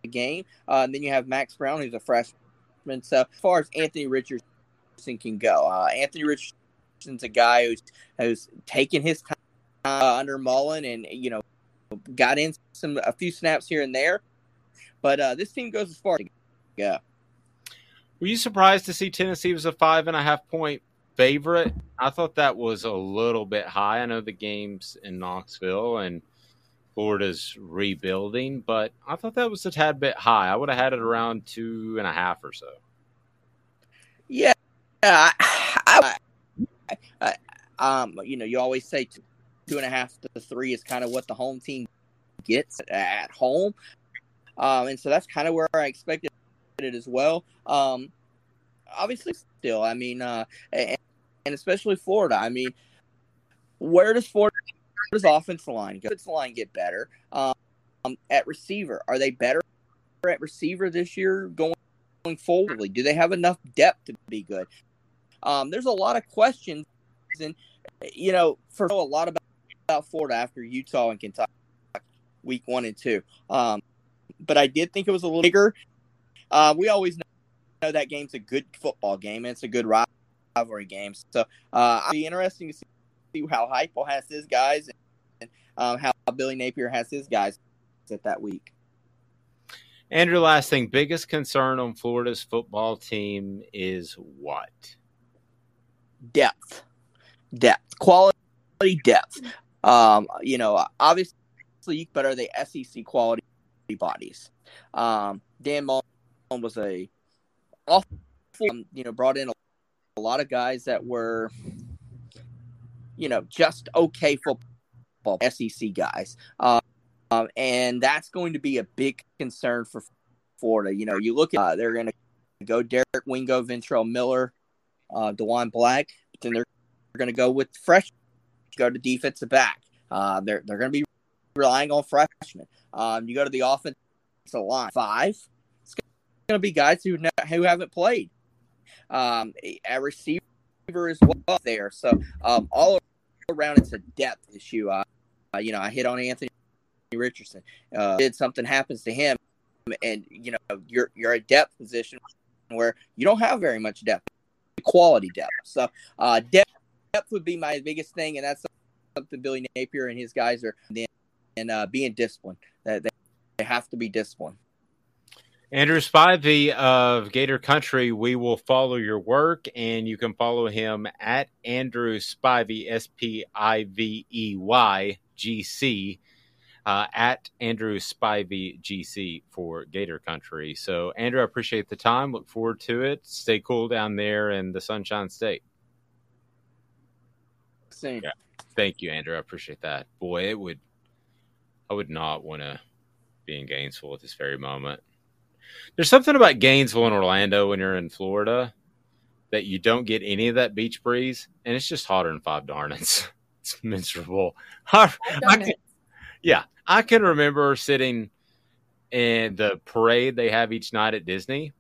the game. Uh, and then you have Max Brown, who's a freshman. So as far as Anthony Richardson can go, uh, Anthony Richardson's a guy who's who's taken his time uh, under Mullen and you know got in some a few snaps here and there. But uh, this team goes as far Yeah. Were you surprised to see Tennessee was a five and a half point favorite. I thought that was a little bit high. I know the game's in Knoxville and Florida's rebuilding, but I thought that was a tad bit high. I would have had it around two and a half or so. Yeah, I, I, I, um, you know, you always say two, and a half to three is kind of what the home team gets at home, um, and so that's kind of where I expected it as well. Um, obviously, still, I mean, uh, and, and especially Florida. I mean, where does Florida's offensive line go? Offensive line get better um, at receiver? Are they better at receiver this year going, going forwardly? Do they have enough depth to be good? Um, there's a lot of questions, and you know, for a lot about, about Florida after Utah and Kentucky, week one and two. Um, but I did think it was a little bigger. Uh, we always know that game's a good football game and it's a good rivalry game. So uh, it'll be interesting to see how Heupel has his guys and um, how Billy Napier has his guys at that week. Andrew, last thing, biggest concern on Florida's football team is what? Depth, depth, quality, depth. Um, you know, obviously, but are they SEC quality bodies? Um, Dan Mullen was a awful, um, you know, brought in a a lot of guys that were, you know, just okay football SEC guys. Um, um, and that's going to be a big concern for Florida. You know, you look at uh, they're going to go Derek Wingo, Ventrell Miller, uh, Diwun Black, but then they're, they're going to go with go to defensive back. Uh, they're they're going to be relying on freshmen. Um, you go to the offensive line, five. It's going to be guys who who haven't played um, a receiver as well there. So um, all around, it's a depth issue. Uh, you know, I hit on Anthony Richardson. Uh, did something happens to him, and you know, you're you're a depth position where you don't have very much depth, quality depth. So uh, depth depth would be my biggest thing, and that's something Billy Napier and his guys are and uh, being disciplined. That they have to be disciplined. Andrew Spivey of Gator Country, we will follow your work, and you can follow him at Andrew Spivey, S P I V E Y G C, uh, at Andrew Spivey GC for Gator Country. So, Andrew, I appreciate the time. Look forward to it. Stay cool down there in the Sunshine State. Same. Yeah. Thank you, Andrew. I appreciate that. Boy, it would, I would not want to be in Gainesville at this very moment. There's something about Gainesville and Orlando when you're in Florida that you don't get any of that beach breeze, and it's just hotter than five darnets. It's miserable. I, I can, yeah, I can remember sitting in the parade they have each night at Disney,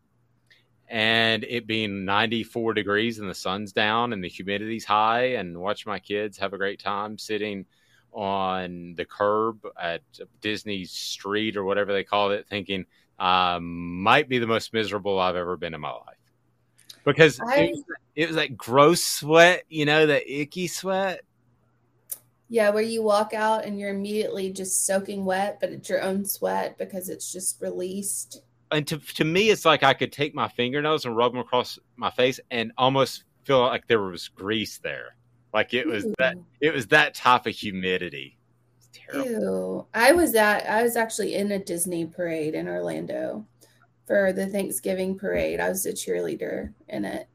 and it being 94 degrees and the sun's down and the humidity's high, and watch my kids have a great time sitting on the curb at Disney Street or whatever they call it, thinking um, might be the most miserable I've ever been in my life because I, it, was, it, was, like gross sweat, you know, that icky sweat. Yeah, where you walk out and you're immediately just soaking wet, but it's your own sweat because it's just released. And to to me, it's like I could take my fingernails and rub them across my face and almost feel like there was grease there, like it was Ooh. that it was that type of humidity. Ew. I was at I was actually in a Disney parade in Orlando for the Thanksgiving parade. I was a cheerleader in it.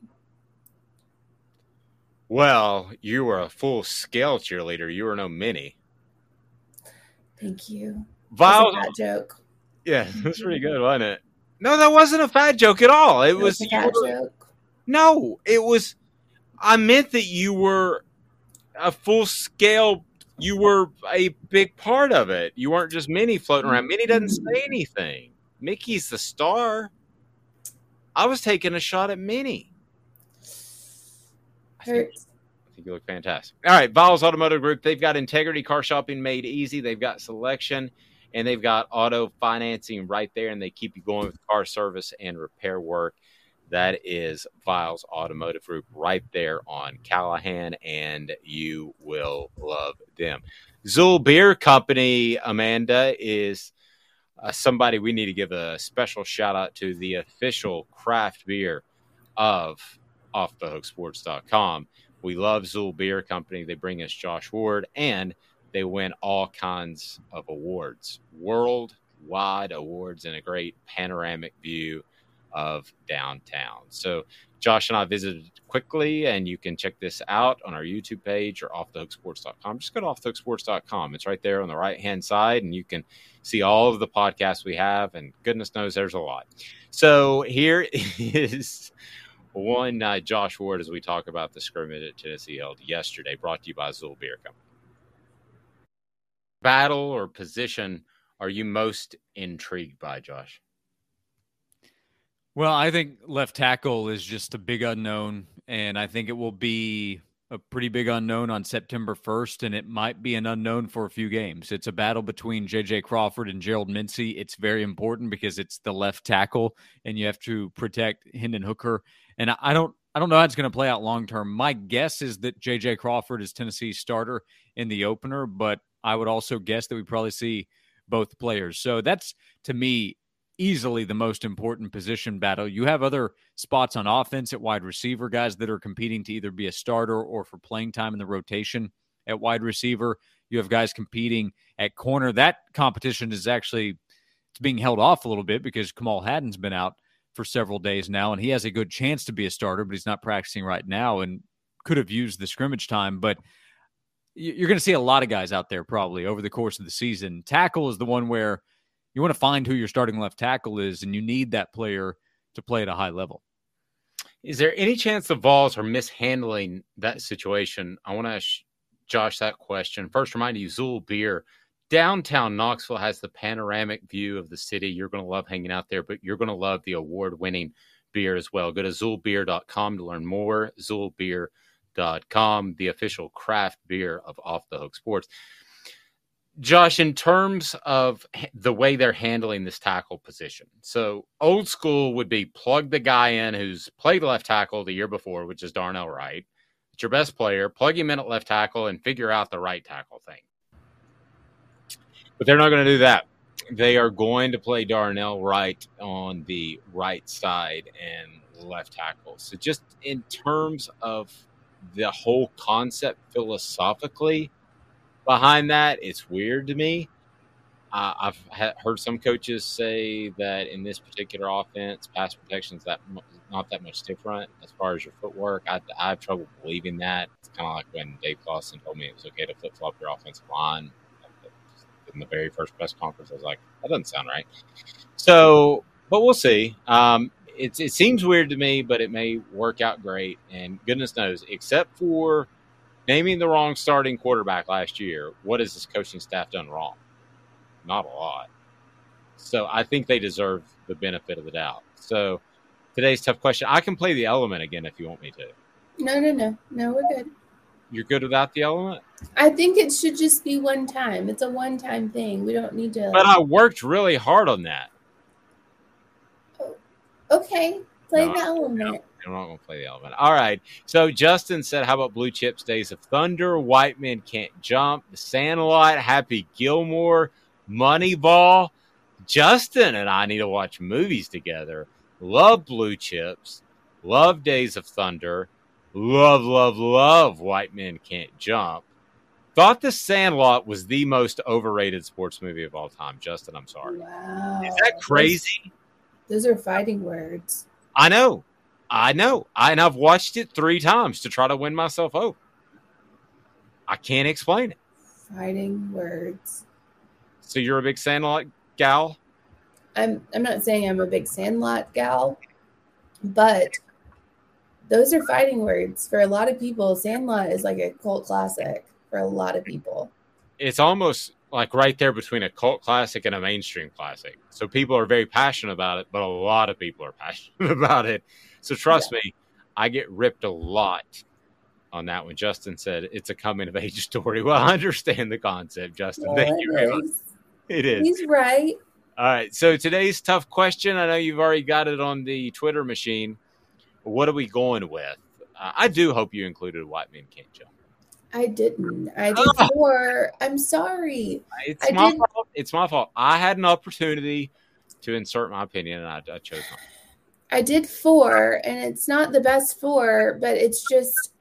Well, you were a full scale cheerleader. You were no mini. Thank you. Vile that joke. Yeah, it was pretty good, wasn't it? No, that wasn't a fat joke at all. It, it was, was a were, joke. No, it was. I meant that you were a full scale. You were a big part of it. You weren't just Minnie floating around. Minnie doesn't mm-hmm. say anything. Mickey's the star. I was taking a shot at Minnie. I think, I think you look fantastic. All right, Viles Automotive Group. They've got integrity car shopping made easy. They've got selection and they've got auto financing right there, and they keep you going with car service and repair work. That is Viles Automotive Group right there on Callahan, and you will love them. Xul Beer Company, Amanda, is uh, somebody we need to give a special shout out to the official craft beer of offthehooksports.com. We love Xul Beer Company. They bring us Josh Ward and they win all kinds of awards, worldwide awards, and a great panoramic view of downtown. So, Josh and I visited quickly, and you can check this out on our YouTube page or offthehooksports.com. Just go to offthehooksports.com. It's right there on the right hand side, and you can see all of the podcasts we have. And goodness knows there's a lot. So, here is one uh, Josh Ward as we talk about the scrimmage at Tennessee held yesterday, brought to you by Xul Beer Company. Battle or position are you most intrigued by, Josh? Well, I think left tackle is just a big unknown, and I think it will be a pretty big unknown on September 1st, and it might be an unknown for a few games. It's a battle between J.J. Crawford and Gerald Mincey. It's very important because it's the left tackle, and you have to protect Hendon Hooker. And I don't, I don't know how it's going to play out long term. My guess is that J.J. Crawford is Tennessee's starter in the opener, but I would also guess that we probably see both players. So that's to me easily the most important position battle. You have other spots on offense at wide receiver, guys that are competing to either be a starter or for playing time in the rotation at wide receiver. You have guys competing at corner. That competition is actually it's being held off a little bit because Kamal Hadden's been out for several days now, and he has a good chance to be a starter, but he's not practicing right now and could have used the scrimmage time. But you're going to see a lot of guys out there probably over the course of the season. Tackle is the one where you want to find who your starting left tackle is, and you need that player to play at a high level. Is there any chance the Vols are mishandling that situation? I want to ask Josh that question. First, remind you, Xul Beer, downtown Knoxville has the panoramic view of the city. You're going to love hanging out there, but you're going to love the award winning beer as well. Go to xulbeer.com to learn more. Xulbeer.com, the official craft beer of Off the Hook Sports. Josh, in terms of the way they're handling this tackle position, so old school would be plug the guy in who's played left tackle the year before, which is Darnell Wright. It's your best player, plug him in at left tackle and figure out the right tackle thing. But they're not going to do that. They are going to play Darnell Wright on the right side and left tackle. So, just in terms of the whole concept philosophically, behind that, it's weird to me. Uh, I've ha- heard some coaches say that in this particular offense, pass protection is that not that much different as far as your footwork. I, I have trouble believing that. It's kind of like when Dave Clawson told me it was okay to flip flop your offensive line in the very first press conference. I was like, that doesn't sound right. So, but we'll see. Um, it, it seems weird to me, but it may work out great. And goodness knows, except for naming the wrong starting quarterback last year, what has this coaching staff done wrong? Not a lot. So I think they deserve the benefit of the doubt. So today's tough question. I can play the element again if you want me to. No, no, no, no. We're good. You're good without the element? I think it should just be one time. It's a one-time thing. We don't need to. But I worked really hard on that. Okay, play No, the element. I'm not going to play the element. All right. So Justin said, "How about Blue Chips Days of Thunder? White Men Can't Jump, The Sandlot, Happy Gilmore, Moneyball." Justin and I need to watch movies together. Love Blue Chips. Love Days of Thunder. Love, love, love White Men Can't Jump. Thought The Sandlot was the most overrated sports movie of all time. Justin, I'm sorry. Wow. Is that crazy? Those are fighting words. I know. I know. I, and I've watched it three times to try to win myself over. I can't explain it. Fighting words. So you're a big Sandlot gal? I'm I'm not saying I'm a big Sandlot gal, but those are fighting words for a lot of people. Sandlot is like a cult classic for a lot of people. It's almost like right there between a cult classic and a mainstream classic. So people are very passionate about it, but a lot of people are passionate about it. So trust me, I get ripped a lot on that one. Justin said it's a coming of age story. Well, I understand the concept, Justin. Well, Thank you it very much. It is. He's right. All right. So today's tough question. I know you've already got it on the Twitter machine. What are we going with? Uh, I do hope you included White Men Can't Jump. I didn't. I did four. I'm sorry. It's I my did. fault. It's my fault. I had an opportunity to insert my opinion, and I, I chose not. I did four, and it's not the best four, but it's just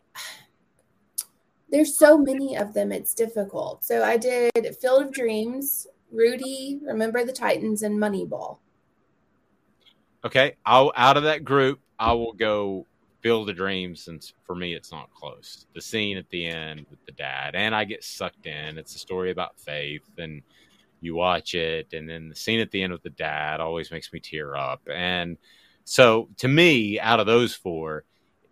there's so many of them. It's difficult. So I did Field of Dreams, Rudy, Remember the Titans, and Moneyball. Okay, I'll out of that group, I will go Field of Dreams, since for me it's not close. The scene at the end with the dad, and I get sucked in. It's a story about faith, and you watch it, and then the scene at the end with the dad always makes me tear up. And so, to me, out of those four,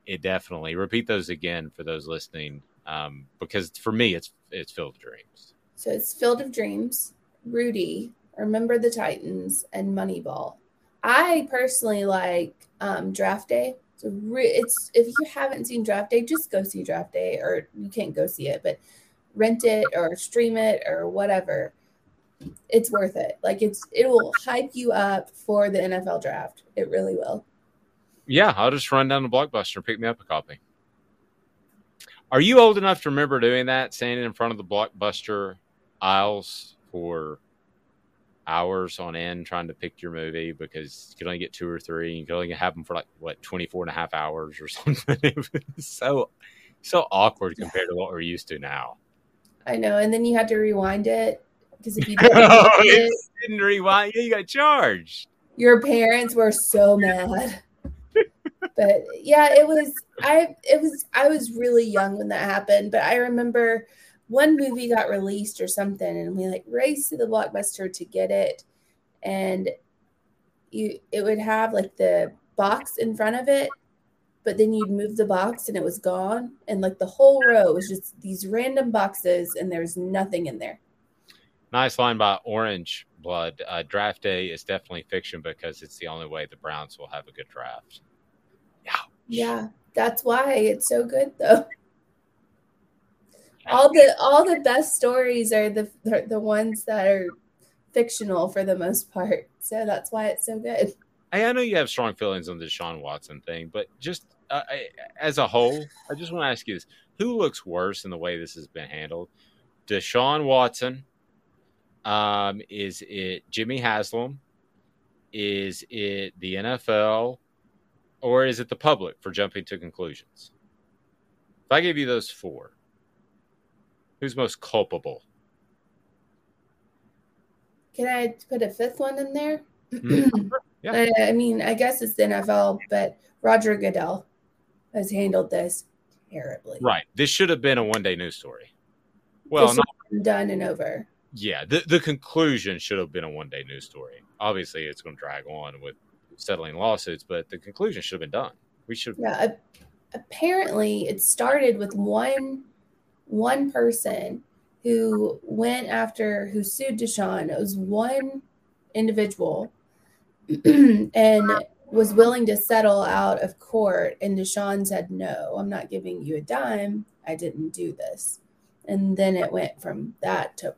it definitely repeat those again for those listening, um, because for me, it's it's Field of Dreams. So it's Field of Dreams, Rudy, Remember the Titans, and Moneyball. I personally like um, Draft Day. So re- it's if you haven't seen Draft Day, just go see Draft Day, or you can't go see it, but rent it or stream it or whatever. It's worth it. Like it's it will hype you up for the NFL draft. It really will. Yeah, I'll just run down to Blockbuster and pick me up a copy. Are you old enough to remember doing that, standing in front of the Blockbuster aisles for hours on end trying to pick your movie because you could only get two or three. You could only have them for like, what, 24 and a half hours or something. it was so, so awkward compared to what we're used to now. I know, and then you had to rewind it because if you didn't, oh, rewind it, it didn't rewind. Yeah, you got charged. your parents were so mad. but yeah, it was I it was I was really young when that happened, but I remember one movie got released or something and we like raced to the blockbuster to get it and you it would have like the box in front of it but then you'd move the box and it was gone and like the whole row was just these random boxes and there was nothing in there Nice line by Orange Blood. Uh, draft day is definitely fiction because it's the only way the Browns will have a good draft. Yeah, that's why it's so good though. All the all the best stories are the the ones that are fictional for the most part. So that's why it's so good. Hey, I know you have strong feelings on the Deshaun Watson thing, but just uh, I, as a whole, I just want to ask you this: Who looks worse in the way this has been handled? Deshaun Watson? Um, is it Jimmy Haslam? Is it the NFL? Or is it the public for jumping to conclusions? If I give you those four, who's most culpable? Can I put a fifth one in there? Mm. Yeah. I, I mean, I guess it's the NFL, but Roger Goodell has handled this terribly. Right. This should have been a one day news story. Well, not, should have been done and over. yeah, the, the conclusion should have been a one day news story. Obviously, it's going to drag on with settling lawsuits, but the conclusion should have been done. We should. Yeah. a- apparently, it started with one one person who went after who sued Deshaun. It was one individual and was willing to settle out of court. And Deshaun said, "No, I'm not giving you a dime. I didn't do this." And then it went from that to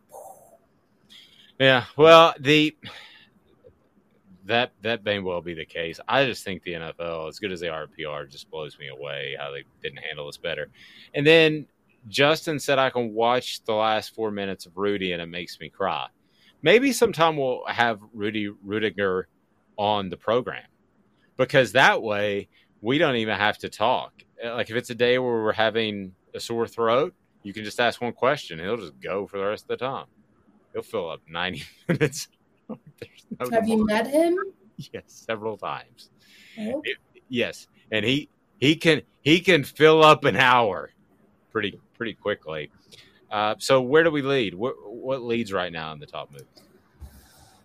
Yeah. Well, the that that may well be the case. I just think the NFL, as good as they are at PR, just blows me away how they didn't handle this better. And then Justin said I can watch the last four minutes of Rudy and it makes me cry. Maybe sometime we'll have Rudy Ruettiger on the program because that way we don't even have to talk. Uh, Like if it's a day where we're having a sore throat, you can just ask one question. and He'll just go for the rest of the time. He'll fill up 90 minutes. No Have you met him? Yes, several times. Oh. It- yes, and he he can he can fill up an hour pretty pretty quickly. Uh, so where do we lead? What what leads right now in the top move?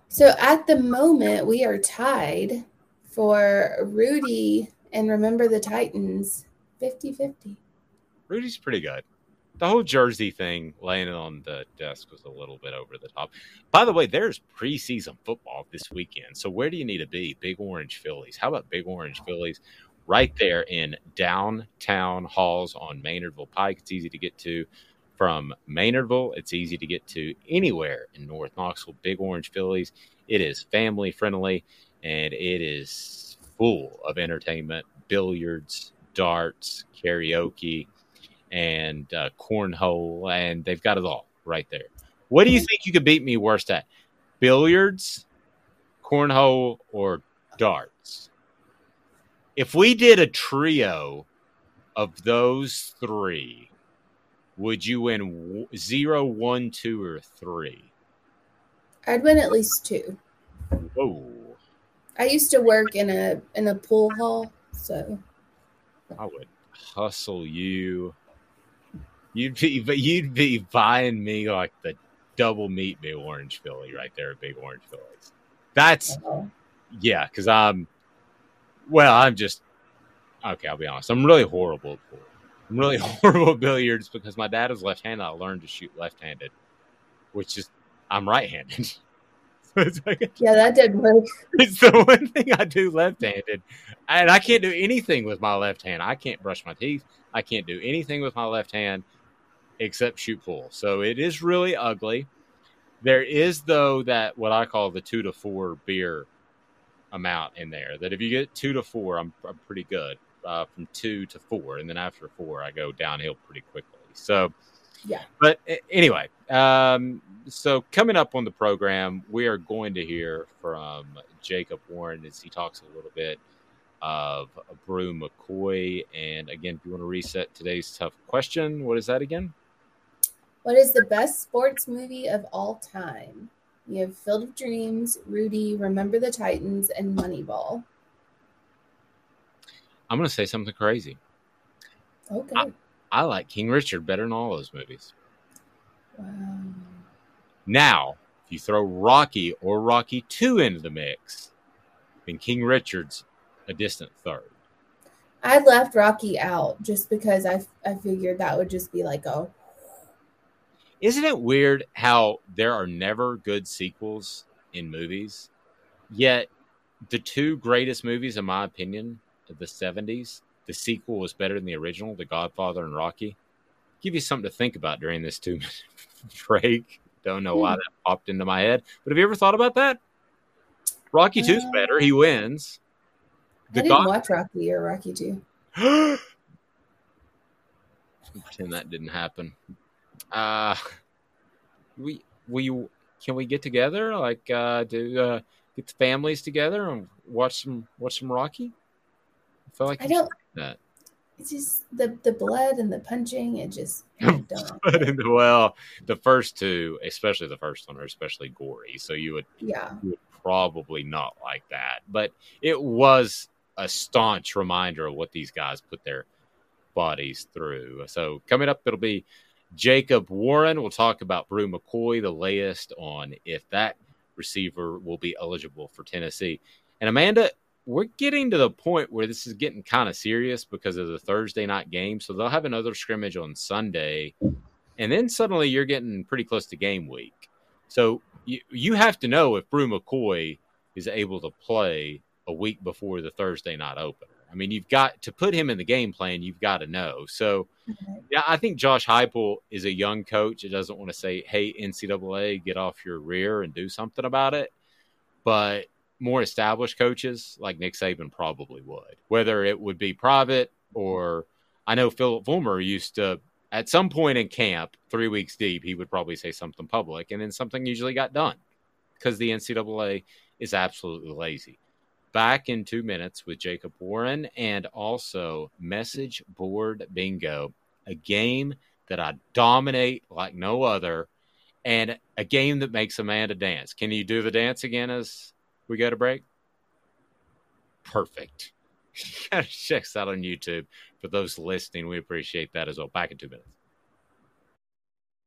So at the moment, we are tied for Rudy and remember the Titans 50 50. Rudy's pretty good. The whole jersey thing laying on the desk was a little bit over the top. By the way, there's preseason football this weekend. So where do you need to be? Big Orange Phillies. How about Big Orange Phillies? Right there in downtown halls on Maynardville Pike. It's easy to get to from Maynardville. It's easy to get to anywhere in North Knoxville. Big Orange Phillies. It is family friendly and it is full of entertainment, billiards, darts, karaoke, and uh, cornhole, and they've got it all right there. What do you think you could beat me worst at? Billiards, cornhole, or darts? If we did a trio of those three, would you win w- zero, one, two, or three? I'd win at least two. Whoa. I used to work in a in a pool hall, so I would hustle you. You'd be, but you'd be buying me like the double meat big orange Philly right there Big Orange Phillies. That's uh-huh. yeah, because I'm well, I'm just okay. I'll be honest. I'm really horrible at pool. I'm really horrible at billiards because my dad is left-handed. I learned to shoot left-handed, which is I'm right-handed. So like yeah, that didn't work. it's the one thing I do left-handed, and I can't do anything with my left hand. I can't brush my teeth. I can't do anything with my left hand except shoot pool. So it is really ugly. There is though that what I call the two to four beer amount in there. That if you get two to four, I'm, I'm pretty good. Uh, from two to four, and then after four, I go downhill pretty quickly. So yeah. but anyway, um, so coming up on the program, we are going to hear from Jacob Warren as he talks a little bit of Bru McCoy. And again, if you want to reset today's tough question, what is that again? What is the best sports movie of all time? You have Field of Dreams, Rudy, Remember the Titans, and Moneyball. I'm going to say something crazy. Okay. I like King Richard better than all those movies. Wow. Now, if you throw Rocky or Rocky 2 into the mix, then King Richard's a distant third. I left Rocky out just because I I figured that would just be like a Isn't it weird how there are never good sequels in movies? Yet the two greatest movies, in my opinion, of the 70s, the sequel was better than the original, The Godfather and Rocky. Give you something to think about during this two minute break. Don't know why Hmm. that popped into my head. But have you ever thought about that? Rocky 2's Uh, better. He wins. I didn't watch Rocky or Rocky Two. pretend that didn't happen. Uh we we can we get together? Like uh do uh get the families together and watch some watch some Rocky? I feel like I don't- do that. It's just the the blood and the punching. It just don't. The- well, the first two, especially the first one, are especially gory. So you would Yeah. you would probably not like that. But it was a staunch reminder of what these guys put their bodies through. So coming up, it'll be Jacob Warren. We'll talk about Bru McCoy, the latest on if that receiver will be eligible for Tennessee. And Amanda, we're getting to the point where this is getting kind of serious because of the Thursday night game. So they'll have another scrimmage on Sunday. And then suddenly you're getting pretty close to game week. So you, you have to know if Bru McCoy is able to play a week before the Thursday night opener. I mean, you've got to put him in the game plan, you've got to know. So, mm-hmm. yeah, I think Josh Heupel is a young coach. It doesn't want to say, hey, NCAA, get off your rear and do something about it. But more established coaches like Nick Saban probably would, whether it would be private or I know Phillip Fulmer used to, at some point in camp, three weeks deep, he would probably say something public and then something usually got done because the NCAA is absolutely lazy. Back in two minutes with Jacob Warren and also Message Board Bingo, a game that I dominate like no other and a game that makes Amanda dance. Can you do the dance again as we go to break? Perfect. Check us out on YouTube. For those listening, we appreciate that as well. Back in two minutes.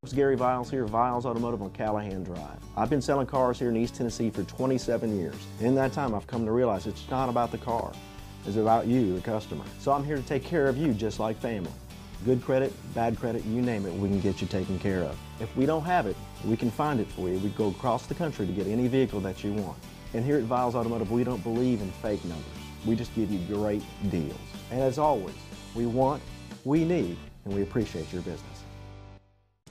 It's Gary Viles here, Viles Automotive on Callahan Drive. I've been selling cars here in East Tennessee for 27 years. In that time, I've come to realize it's not about the car. It's about you, the customer. So I'm here to take care of you just like family. Good credit, bad credit, you name it, we can get you taken care of. If we don't have it, we can find it for you. We go across the country to get any vehicle that you want. And here at Viles Automotive, we don't believe in fake numbers. We just give you great deals. And as always, we want, we need, and we appreciate your business.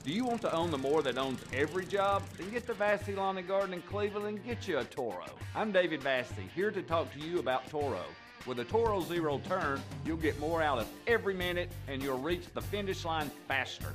Do you want to own the more that owns every job? Then get to Vassy Lawn and Garden in Cleveland and get you a Toro. I'm David Vassy, here to talk to you about Toro. With a Toro Zero Turn, you'll get more out of every minute and you'll reach the finish line faster.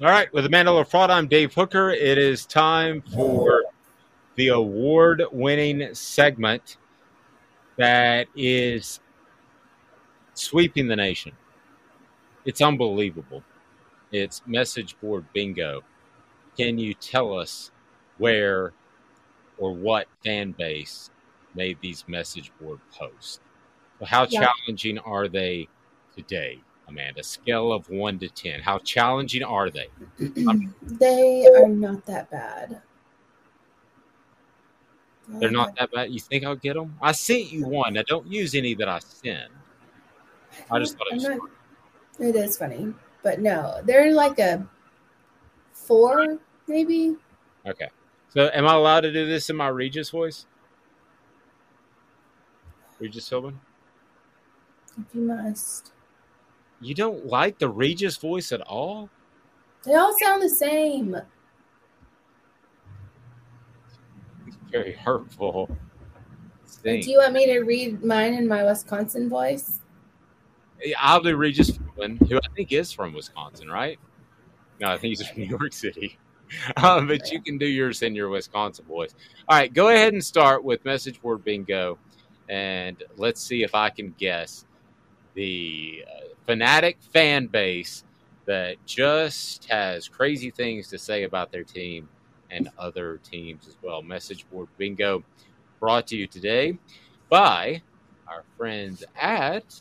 All right, with the Amanda LaFratta, I'm Dave Hooker. It is time for the award winning segment that is sweeping the nation. It's unbelievable. It's message board bingo. Can you tell us where or what fan base made these message board posts? How Yeah. challenging are they today, Amanda? Scale of one to ten. How challenging are they? Um, they are not that bad. They're not that bad. You think I'll get them? I sent you one. I don't use any that I send. I just thought it I'm was not, it is funny, but no, they're like a four, maybe. okay. So am I allowed to do this in my Regis voice? Regis Philbin? If you must. You don't like the Regis voice at all? They all sound the same. It's Very hurtful. Do you want me to read mine in my Wisconsin voice? I'll do Regis Philbin, who I think is from Wisconsin, right? No, I think he's from New York City. Um, but you can do yours in your Wisconsin voice. All right, go ahead and start with message board bingo, and let's see if I can guess the uh, fanatic fan base that just has crazy things to say about their team and other teams as well. Message board bingo brought to you today by our friends at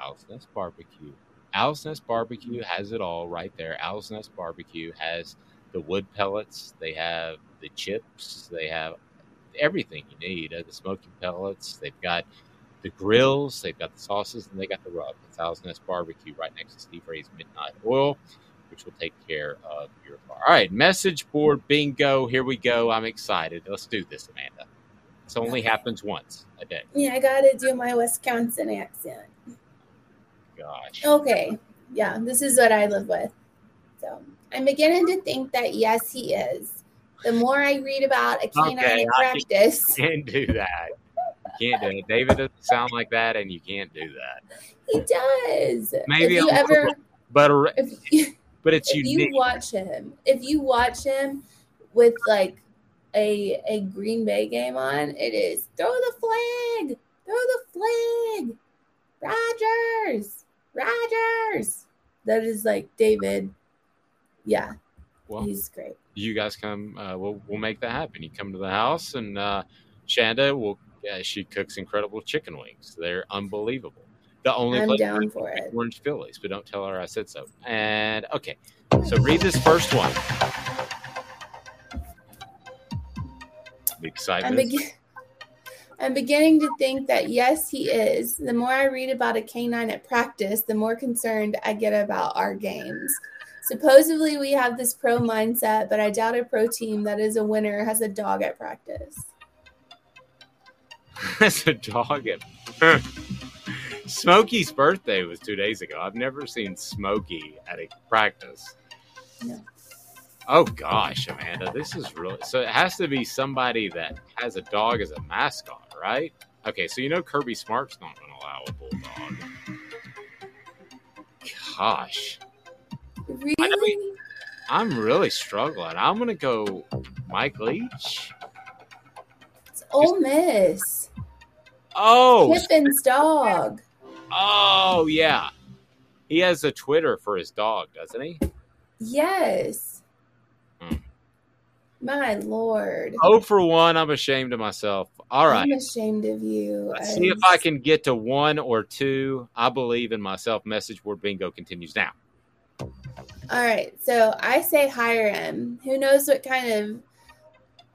Owl's Nest Barbecue. Owl's Nest Barbecue has it all right there. Owl's Nest Barbecue has the wood pellets, they have the chips, they have everything you need. Uh, the smoking pellets, they've got the grills, they've got the sauces, and they got the rub. It's Owl's Nest Barbecue right next to Steve Ray's Midnight Oil, which will take care of your car. All right, message board bingo. Here we go. I'm excited. Let's do this, Amanda. This only happens once a day. Yeah, I gotta do my Wisconsin accent. Gosh. Okay, yeah, this is what I live with. So I'm beginning to think that yes, he is. The more I read about a canine Okay, in I can- practice, do that. Can't do it. David doesn't sound like that, and you can't do that. he does. Maybe if you ever, but you, but it's if unique. you watch him, if you watch him with like a a Green Bay game on, it is throw the flag, throw the flag, Rodgers, Rodgers. That is like David. Yeah, Well, he's great. you guys come. Uh, we'll we'll make that happen. You come to the house, and uh, Shanda will. Uh, she cooks incredible chicken wings. They're unbelievable. The only I'm place down for it. Orange Phillies, but don't tell her I said so. And okay, so read this first one. The I'm, excitement. begin- I'm beginning to think that yes, he is. The more I read about a canine at practice, the more concerned I get about our games. Supposedly, we have this pro mindset, but I doubt a pro team that is a winner has a dog at practice. That's a dog. At... Smokey's birthday was two days ago. I've never seen Smokey at a practice. No. Oh gosh, Amanda, this is really so. It has to be somebody that has a dog as a mascot, right? Okay, so you know Kirby Smart's not going to allow a bulldog. Gosh, Really? I'm really struggling. I'm going to go Mike Leach. It's Ole Miss. Oh, Kiffin's dog. oh yeah, he has a Twitter for his dog, doesn't he? Yes. Hmm. My lord. Oh, for one, I'm ashamed of myself. All right. I'm ashamed of you. Let's see if I can get to one or two. I believe in myself. Message board bingo continues now. All right, so I say hire him. Who knows what kind of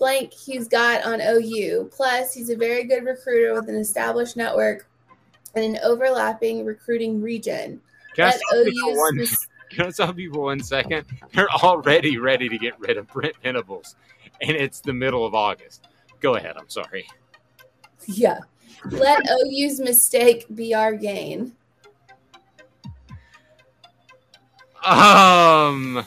blank he's got on OU? Plus, he's a very good recruiter with an established network and an overlapping recruiting region. Can I Let for OU's one? Can I for one second? They're already ready to get rid of Brent Venables, and it's the middle of August. Go ahead. I'm sorry. yeah. Let OU's mistake be our gain. Um,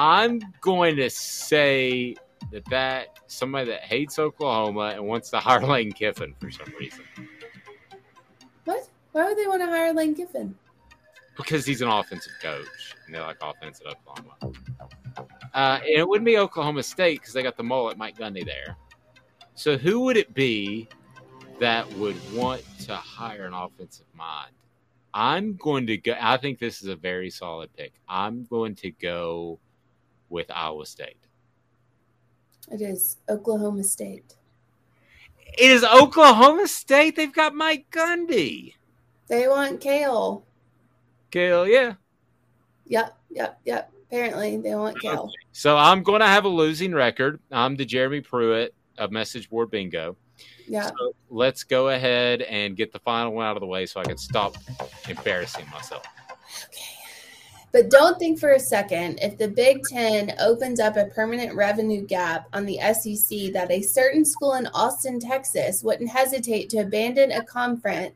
I'm going to say that that somebody that hates Oklahoma and wants to hire Lane Kiffin for some reason What? Why would they want to hire Lane Kiffin? because he's an offensive coach and they like offense at Oklahoma. Uh, and it wouldn't be Oklahoma State because they got the mullet Mike Gundy there. So who would it be that would want to hire an offensive mind. I'm going to go. I think this is a very solid pick. I'm going to go with Iowa State. It is Oklahoma State. It is Oklahoma State. They've got Mike Gundy. They want Kale. Kale, yeah. Yep, yep, yep. Apparently, they want Kale. So I'm going to have a losing record. I'm the Jeremy Pruitt of Message Board Bingo. Yeah. So let's go ahead and get the final one out of the way so I can stop embarrassing myself. But don't think for a second if the Big Ten opens up a permanent revenue gap on the SEC that a certain school in Austin, Texas wouldn't hesitate to abandon a conference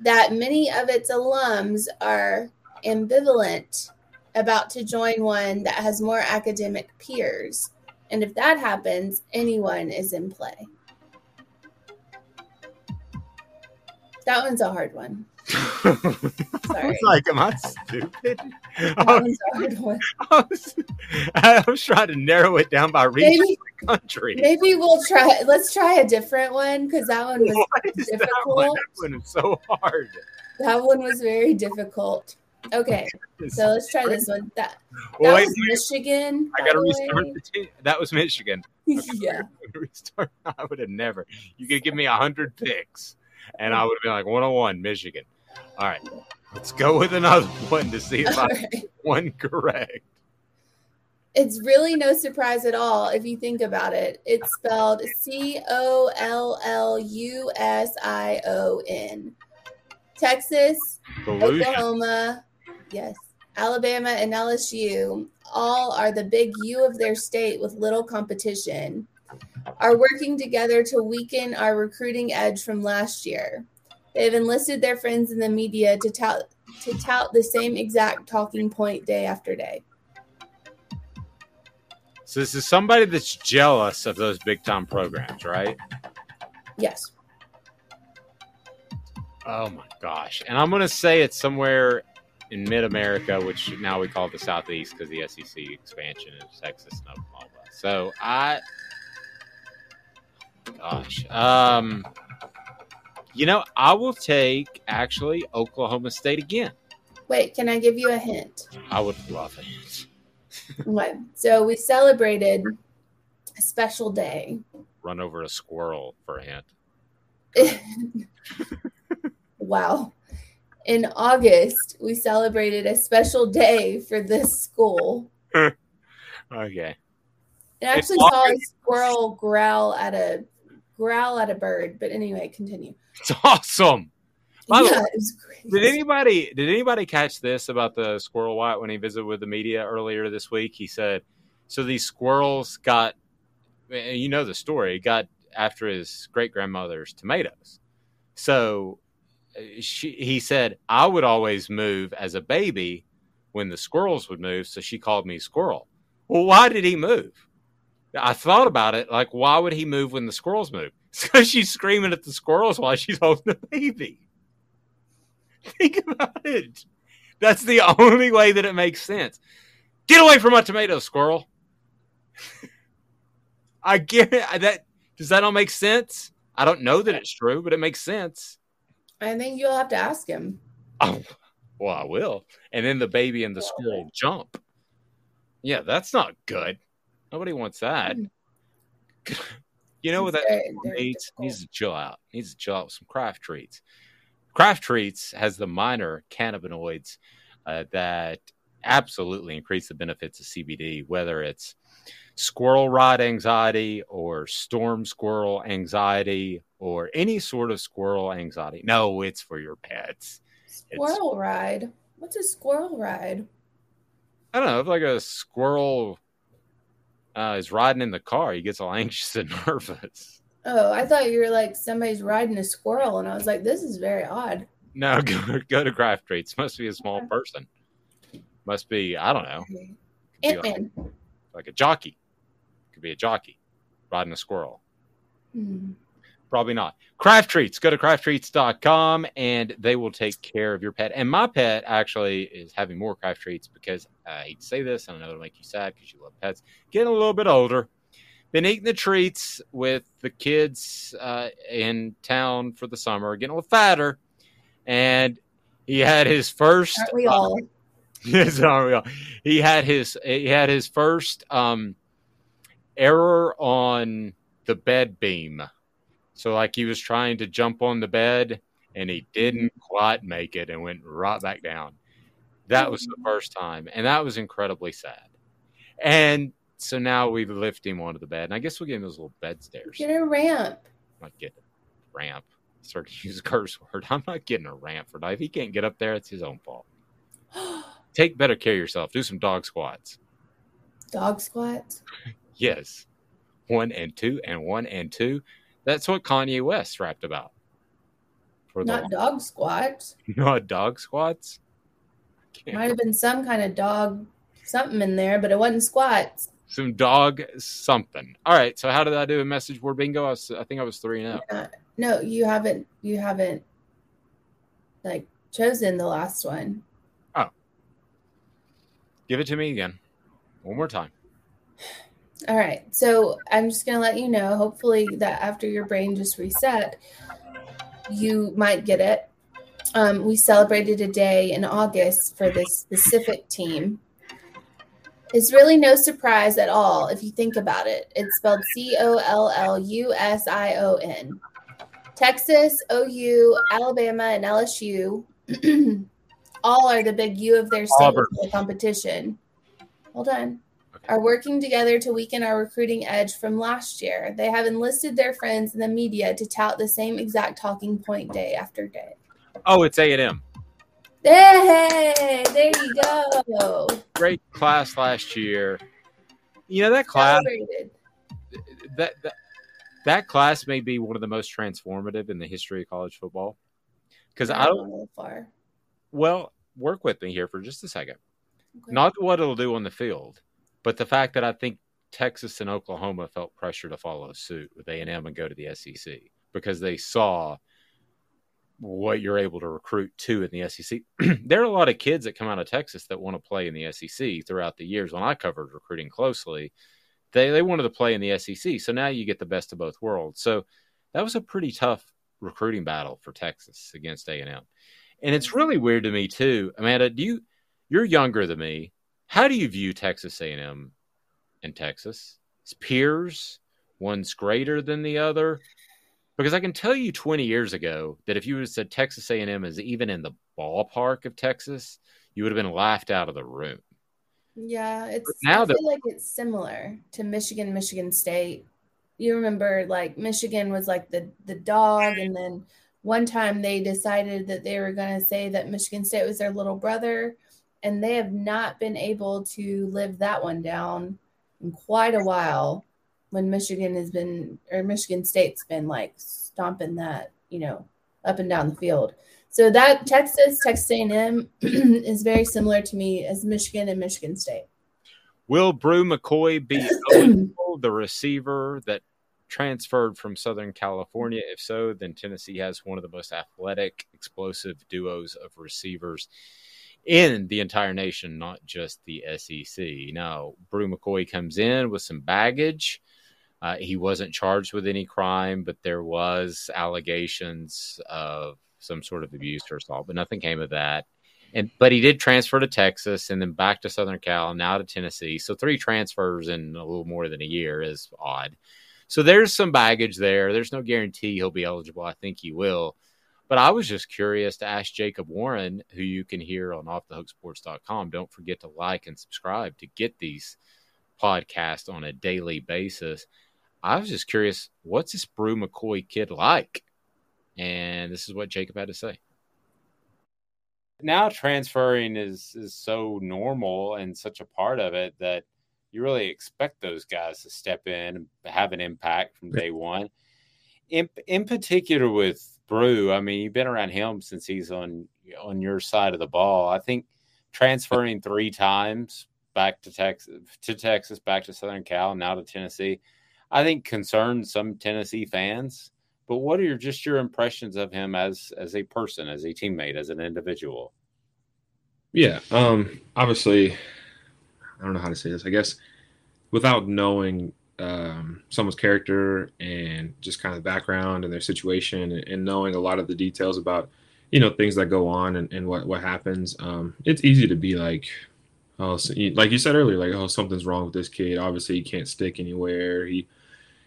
that many of its alums are ambivalent about to join one that has more academic peers. And if that happens, anyone is in play. That one's a hard one. I was like, am I stupid? That one's a hard one. I was, I was trying to narrow it down by region Maybe- country. Maybe we'll try. Let's try a different one because that one was is that difficult. one? That one is so hard. That one was very difficult. Okay, so let's try this one. That, that Well, wait, was Michigan. I got to the restart the team. That was Michigan. yeah. Restart. I would have never. You could give me a hundred picks, and I would have been like 101 Michigan. All right, let's go with another one to see if I get one correct. It's really no surprise at all if you think about it. It's spelled C O L L U S I O N. Texas. Oklahoma, yes, Alabama, and LSU all are the big U of their state with little competition, are working together to weaken our recruiting edge from last year. They've enlisted their friends in the media to tout, to tout the same exact talking point day after day. So this is somebody that's jealous of those big time programs, right? Yes. Oh my gosh! And I'm gonna say it's somewhere in mid America, which now we call the Southeast because the SEC expansion is Texas and Oklahoma. So I, gosh, um, you know, I will take actually Oklahoma State again. Wait, can I give you a hint? I would love it. Okay. So we celebrated a special day. Run over a squirrel for a hint. wow. In August, we celebrated a special day for this school. Okay. It actually It's saw a squirrel growl at a growl at a bird. But anyway, continue. It's awesome. By Yeah, way, it was. Did anybody did anybody catch this about the squirrel white when he visited with the media earlier this week? He said, "So these squirrels got, you know the story, got after his great grandmother's tomatoes. So uh, she, he said, I would always move as a baby when the squirrels would move, so she called me squirrel. Well, why did he move? I thought about it, like why would he move when the squirrels move? Because she's screaming at the squirrels while she's holding the baby. Think about it. That's the only way that it makes sense. Get away from my tomato, squirrel. I get it. That does that all make sense? I don't know that it's true, but it makes sense. I think you'll have to ask him. Oh, well, I will. And then the baby and the squirrel jump. Yeah, that's not good. Nobody wants that. You know what that needs? Needs to chill out. Needs to chill out with some craft treats. Craft treats has the minor cannabinoids uh, that absolutely increase the benefits of CBD, whether it's squirrel ride anxiety or storm squirrel anxiety or any sort of squirrel anxiety. No, it's for your pets. It's, Squirrel ride. What's a squirrel ride? I don't know, like a squirrel uh, is riding in the car, he gets all anxious and nervous. Oh, I thought you were like somebody's riding a squirrel, and I was like, this is very odd. No, go, go to craft treats. Must be a small person. Must be, I don't know. Ant like, Man. like a jockey. Could be a jockey riding a squirrel. Hmm. Probably not. Craft Treats. Go to crafttreats.com and they will take care of your pet. And my pet actually is having more craft treats because I hate to say this, and I know it'll make you sad because you love pets. Getting a little bit older. been eating the treats with the kids uh, in town for the summer, getting a little fatter, and he had his first. Aren't we all? Yes, aren't we all? He had his he had his first um, error on the bed beam. So like he was trying to jump on the bed and he didn't quite make it and went right back down. That was the first time, and that was incredibly sad. And so now we lift him onto the bed, and I guess we'll get him those little bed stairs. Get a ramp. Not get a ramp. Start to use a curse word. I'm not getting a ramp for that. If he can't get up there, it's his own fault. Take better care of yourself. Do some dog squats. Dog squats. Yes. One and two and one and two. That's what Kanye West rapped about. For Not dog squats. not dog squats. Might have been some kind of dog something in there, but it wasn't squats. Some dog something. All right. So how did I do a message board bingo? I, was, I think I was three and out. Uh, no, you haven't. You haven't like chosen the last one. Oh, give it to me again. One more time. All right. So I'm just going to let you know, hopefully, that after your brain just reset, you might get it. Um, we celebrated a day in August for this specific team. It's really no surprise at all if you think about it. It's spelled C O L L U S I O N. Texas, OU, Alabama, and LSU all are the big U of their state Auburn. competition. Hold on. Are working together to weaken our recruiting edge from last year. They have enlisted their friends in the media to tout the same exact talking point day after day. Oh, it's A and M. Hey, there you go. Great class last year. You know that class. That, that that class may be one of the most transformative in the history of college football. Because I don't. far. Well, work with me here for just a second. Not what it'll do on the field, but the fact that I think Texas and Oklahoma felt pressure to follow suit with A and M and go to the SEC because they saw what you're able to recruit to in the SEC. there are a lot of kids that come out of Texas that want to play in the SEC throughout the years. When I covered recruiting closely, they they wanted to play in the SEC. So now you get the best of both worlds. So that was a pretty tough recruiting battle for Texas against A and M. And it's really weird to me too, Amanda. Do you you're younger than me? How do you view Texas A and Texas? As peers, one's greater than the other. Because I can tell you 20 years ago that if you would have said Texas A&M is even in the ballpark of Texas, you would have been laughed out of the room. Yeah, it's now I that- feel like it's similar to Michigan, Michigan State. You remember like Michigan was like the the dog, and then one time they decided that they were going to say that Michigan State was their little brother, and they have not been able to live that one down in quite a while. When Michigan has been or Michigan State's been like stomping that, you know, up and down the field. So that Texas, Texas A&M is very similar to me as Michigan and Michigan State. Will Bru McCoy be the receiver that transferred from Southern California? If so, then Tennessee has one of the most athletic, explosive duos of receivers in the entire nation, not just the SEC. Now, Bru McCoy comes in with some baggage. Uh, he wasn't charged with any crime, but there was allegations of some sort of abuse or assault, but nothing came of that. And but he did transfer to Texas and then back to Southern Cal, and now to Tennessee. So three transfers in a little more than a year is odd. So there's some baggage there. There's no guarantee he'll be eligible. I think he will. But I was just curious to ask Jacob Warren, who you can hear on offthehooksports.com. Don't forget to like and subscribe to get these podcasts on a daily basis. I was just curious, what's this Bru McCoy kid like? And this is what Jacob had to say. Now transferring is is so normal and such a part of it that you really expect those guys to step in and have an impact from day one. In in particular with Bru, I mean, you've been around him since he's on on your side of the ball. I think transferring three times back to Texas to Texas, back to Southern Cal, now to Tennessee, I think concerns some Tennessee fans. But what are your just your impressions of him as as a person, as a teammate, as an individual? Yeah. Um, obviously, I don't know how to say this. I guess without knowing um, someone's character and just kind of background and their situation and, and, knowing a lot of the details about you know things that go on and, and what what happens um, it's easy to be like oh so you, like you said earlier like oh something's wrong with this kid. Obviously he can't stick anywhere. He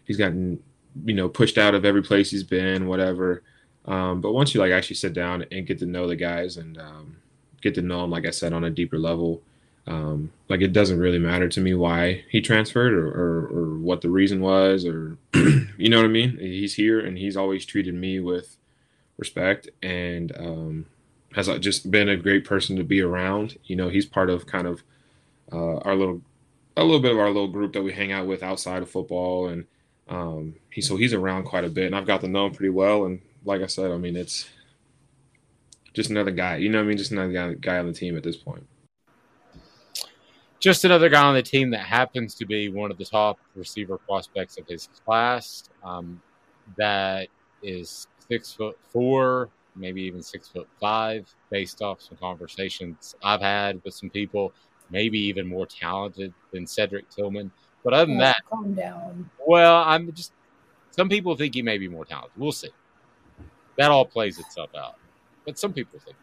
he's gotten you know pushed out of every place he's been whatever. Um, but once you like actually sit down and get to know the guys and um, get to know them like i said on a deeper level um, like it doesn't really matter to me why he transferred or, or, or what the reason was or you know what I mean. He's here and he's always treated me with respect and um, has just been a great person to be around. You know, he's part of kind of uh, our little a little bit of our little group that we hang out with outside of football and um, he so he's around quite a bit and I've got to know him pretty well and like I said, I mean it's just another guy. You know what I mean? Just another guy, guy on the team at this point just another guy on the team that happens to be one of the top receiver prospects of his class. Um, that is six foot four, maybe even six foot five, based off some conversations I've had with some people. Maybe even more talented than Cedric Tillman. But other than Oh, that, calm down. well, I'm just. Some people think he may be more talented. We'll see. That all plays itself out. But some people think.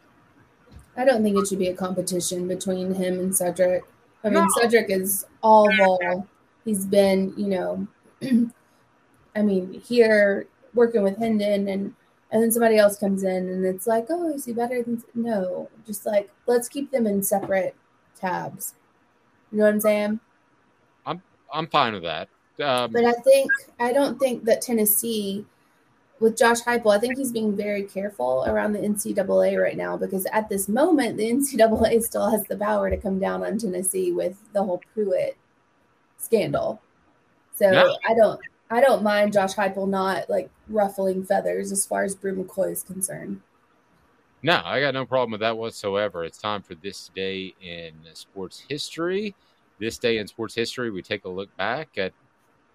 I don't think it should be a competition between him and Cedric. I mean, No. Cedric is all ball. He's been, you know, I mean, here working with Hendon and and then somebody else comes in and it's like, oh, is he better than no? Just like let's keep them in separate tabs. You know what I'm saying? I'm I'm fine with that. Um, But I think I don't think that Tennessee, with Josh Heupel, I think he's being very careful around the NCAA right now because at this moment the NCAA still has the power to come down on Tennessee with the whole Pruitt scandal. So Yeah. I don't I don't mind Josh Heupel not like ruffling feathers as far as Bru McCoy is concerned. No, I got no problem with that whatsoever. It's time for this day in sports history. This day in sports history, we take a look back at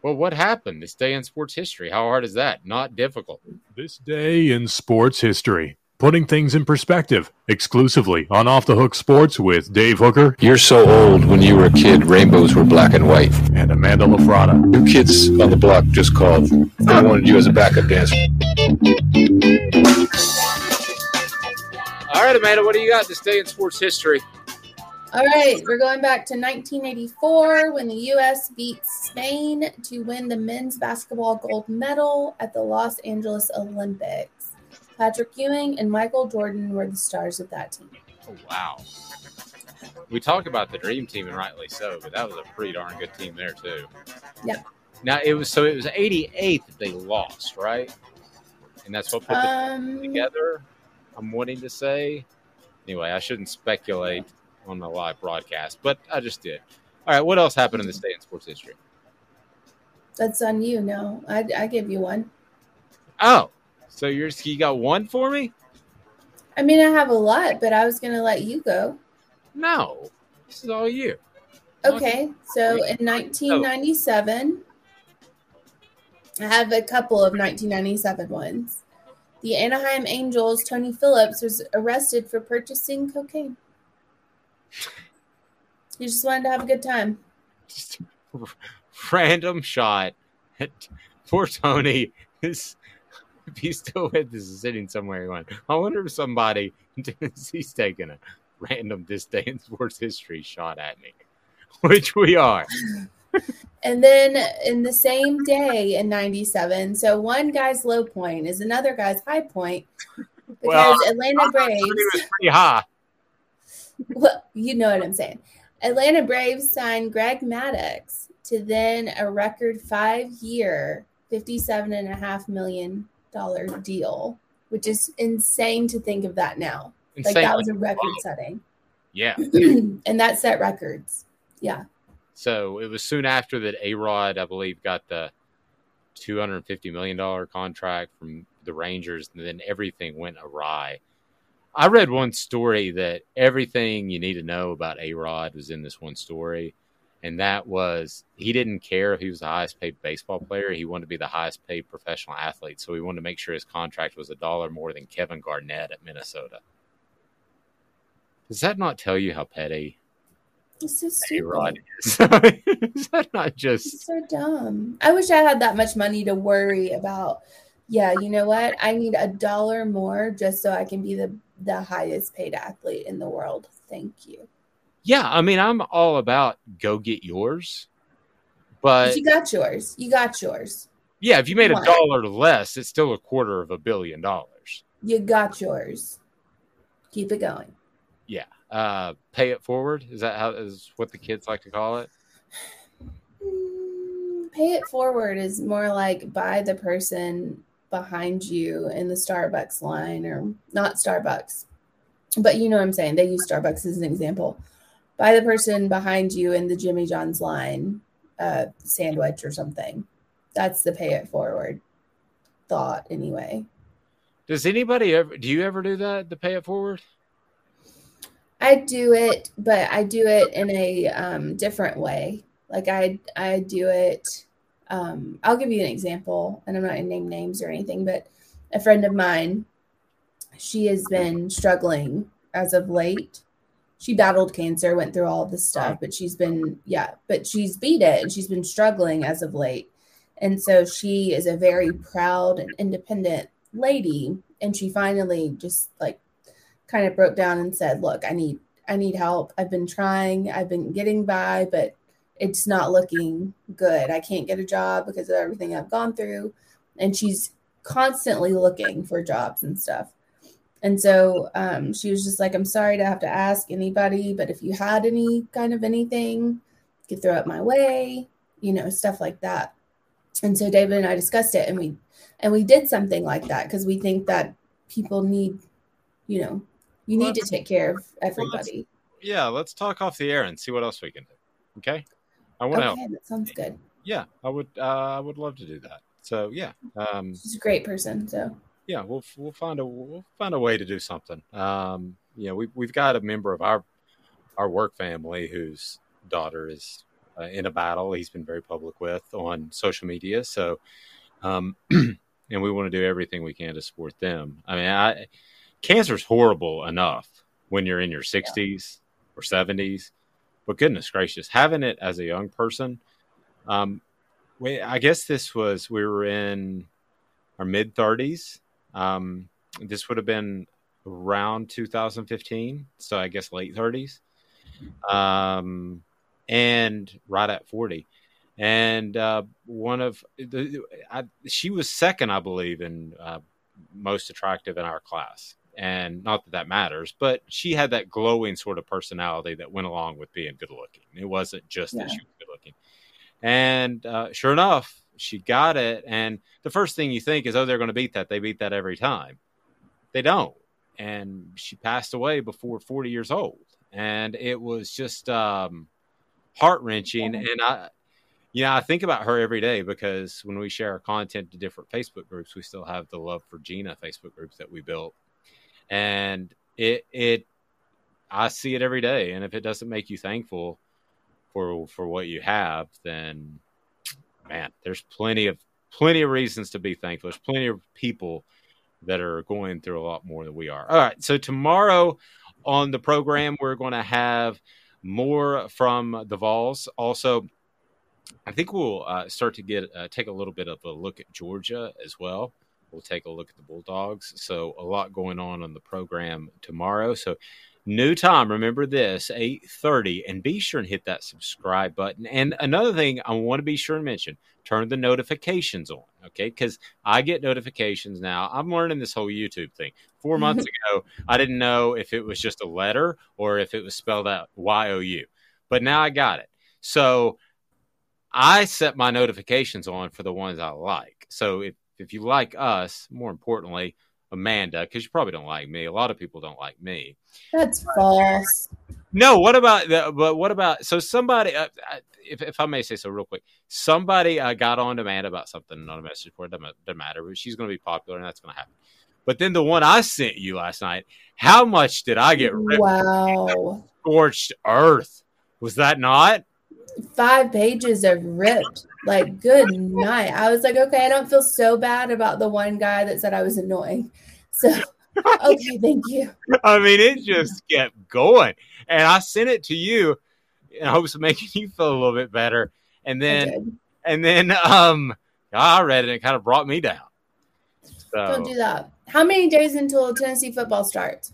well, what happened this day in sports history? How hard is that? Not difficult. This day in sports history. Putting things in perspective exclusively on Off the Hook Sports with Dave Hooker. You're so old. When you were a kid, rainbows were black and white. And Amanda LaFratta. New kids on the block just called. They wanted you as a backup dancer. All right, Amanda, what do you got this day in sports history? All right, we're going back to 1984 when the U.S. beat Spain to win the men's basketball gold medal at the Los Angeles Olympics. Patrick Ewing and Michael Jordan were the stars of that team. Oh, wow. We talk about the dream team, and rightly so, but that was a pretty darn good team there too. Yeah. Now it was so it was 88 that they lost, right? And that's what put the Um, together. I'm wanting to say. Anyway, I shouldn't speculate on the live broadcast, but I just did. All right, what else happened in this day in sports history? that's on you. No, I, I give you one. Oh, so you're you got one for me? I mean, I have a lot, but I was going to let you go. No, this is all you. Okay, so in 1997, I have a couple of 1997 ones. The Anaheim Angels, Tony Phillips, was arrested for purchasing cocaine. He just wanted to have a good time. just Random shot at poor Tony. Is if he's still with us, is sitting somewhere going, I wonder if somebody in Tennessee's taking a random this day in sports history shot at me, which we are. And then in the same day in 97, so one guy's low point is another guy's high point because Well, Atlanta Braves. It was pretty high. Well, you know what I'm saying. Atlanta Braves signed Greg Maddux to then a record five year, $57.5 million deal, which is insane to think of that now. Like that was a record wow. setting. Yeah. and that set records. Yeah. So it was soon after that A Rod, I believe, got the $250 million contract from the Rangers, and then everything went awry. I read one story that everything you need to know about A Rod was in this one story, and that was he didn't care if he was the highest paid baseball player. He wanted to be the highest paid professional athlete, so he wanted to make sure his contract was a dollar more than Kevin Garnett at Minnesota. Does that not tell you how petty stupid. A-Rod is. is that not just It's so dumb. I wish I had that much money to worry about. Yeah, you know what? I need a dollar more just so I can be the the highest paid athlete in the world. Thank you. Yeah, I mean, I'm all about go get yours. But you got yours. You got yours. yeah, if you made a dollar less, it's still a quarter of a billion dollars. You got yours. Keep it going. Yeah. Uh pay it forward. Is that how is what the kids like to call it? Pay it forward is more like buy the person behind you in the Starbucks line or not Starbucks. But you know what I'm saying? They use Starbucks as an example. Buy the person behind you in the Jimmy John's line, uh, sandwich or something. That's the pay it forward thought, anyway. Does anybody ever do you ever do that, the pay it forward? I do it, but I do it in a um, different way. Like I, I do it. Um, I'll give you an example, and I'm not going to name names or anything, but a friend of mine, she has been struggling as of late. She battled cancer, went through all of this stuff, but she's been, yeah, but she's beat it, and she's been struggling as of late. And so she is a very proud and independent lady, and she finally just like kind of broke down and said, "Look, I need I need help. I've been trying. I've been getting by, but it's not looking good. I can't get a job because of everything I've gone through." And she's constantly looking for jobs and stuff. And so um, she was just like, "I'm sorry to have to ask anybody, but if you had any kind of anything, you could throw it my way, you know, stuff like that." And so David and I discussed it, and we and we did something like that because we think that people need, you know, you need to take care of everybody. Yeah, let's talk off the air and see what else we can do. Okay. I want to Okay, help. that sounds good. Yeah, I would uh I would love to do that. So yeah. Um She's a great person. So yeah, we'll we'll find a we'll find a way to do something. Um, you know, we we've got a member of our our work family whose daughter is uh, in a battle. He's been very public with on social media. So, um, and we want to do everything we can to support them. I mean, I cancer's horrible enough when you're in your 60s or 70s, but goodness gracious, having it as a young person. Um, we, I guess this was we were in our mid 30s. Um, this would have been around 2015, so I guess late 30s, um, and right at 40. And uh, one of the, I, she was second, I believe, in uh, most attractive in our class. And not that that matters, but she had that glowing sort of personality that went along with being good looking. It wasn't just that she was good looking. And uh, sure enough, she got it. And the first thing you think is, oh, they're going to beat that. They beat that every time. They don't. And she passed away before 40 years old. And it was just um, heart wrenching. And I, you know, I think about her every day because when we share our content to different Facebook groups, we still have the Love for Gina Facebook groups that we built. And it, it, I see it every day. And if it doesn't make you thankful for, for what you have, then man, there's plenty of, plenty of reasons to be thankful. There's plenty of people that are going through a lot more than we are. All right. So tomorrow on the program, we're going to have more from the Vols. Also, I think we'll uh, start to get uh, take a little bit of a look at Georgia as well. We'll take a look at the Bulldogs. So a lot going on on the program tomorrow. So new time. Remember this eight thirty, and be sure and hit that subscribe button. And another thing I want to be sure and mention: turn the notifications on. Okay, because I get notifications now. I'm learning this whole YouTube thing. Four months ago, I didn't know if it was just a letter or if it was spelled out Y O U, but now I got it. So I set my notifications on for the ones I like. So if, if you like us, more importantly, Amanda, because you probably don't like me. A lot of people don't like me. that's false. No, what about the, but what about so somebody uh, if, if I may say so real quick, somebody uh, got on to Amanda about something on a message board. Doesn't, doesn't matter, but she's going to be popular and that's going to happen. But then the one I sent you last night, how much did I get ripped? Wow. Scorched earth. Was that not? Five pages of ripped. Like, good night. I was like, okay, I don't feel so bad about the one guy that said I was annoying. So, okay, thank you. I mean, it just kept going. And I sent it to you in hopes of making you feel a little bit better. And then, and then, um, I read it and it kind of brought me down. So, Don't do that. How many days until Tennessee football starts?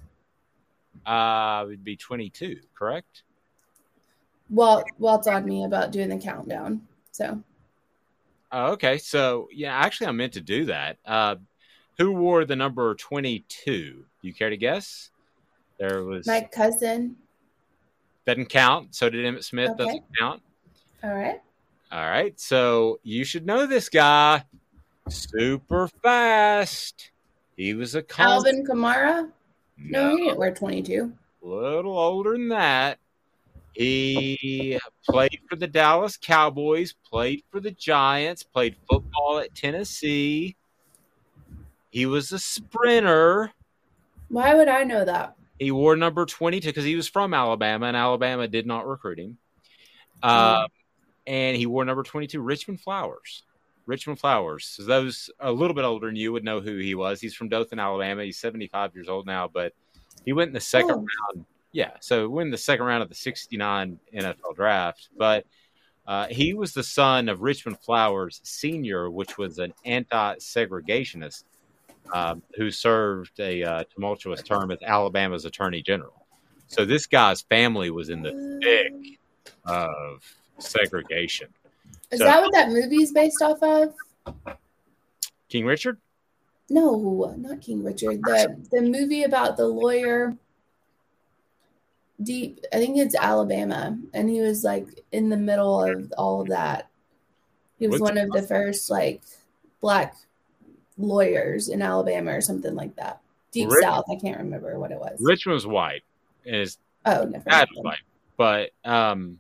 uh, it would be 22, correct? Walt Walt's on me about doing the countdown. So Oh, okay. So, yeah, actually, I meant to do that. Uh, who wore the number 22? You care to guess? There was, my cousin. doesn't count. So did Emmitt Smith, Okay. doesn't count. All right. All right. So you should know this guy. Super fast. He was a con- Alvin Kamara. No, he didn't wear 22. A little older than that. He played for the Dallas Cowboys, played for the Giants, played football at Tennessee. He was a sprinter. Why would I know that? He wore number 22 because he was from Alabama, and Alabama did not recruit him. Uh, and he wore number 22, Richmond Flowers. Richmond Flowers. So those a little bit older than you would know who he was. He's from Dothan, Alabama. He's 75 years old now, but he went in the second Oh. round. Yeah, so win the second round of the 69 NFL draft. But uh, he was the son of Richmond Flowers Sr., which was an anti segregationist um, who served a uh, tumultuous term as Alabama's attorney general. So this guy's family was in the thick of segregation. Is So- that what that movie is based off of? King Richard? No, not King Richard. The the movie about the lawyer. Deep, I think it's Alabama, and he was like in the middle of all of that. He was What's- one of the first like black lawyers in Alabama or something like that. Deep Rich- South, I can't remember what it was. Richmond's white, his Oh, never white, but um,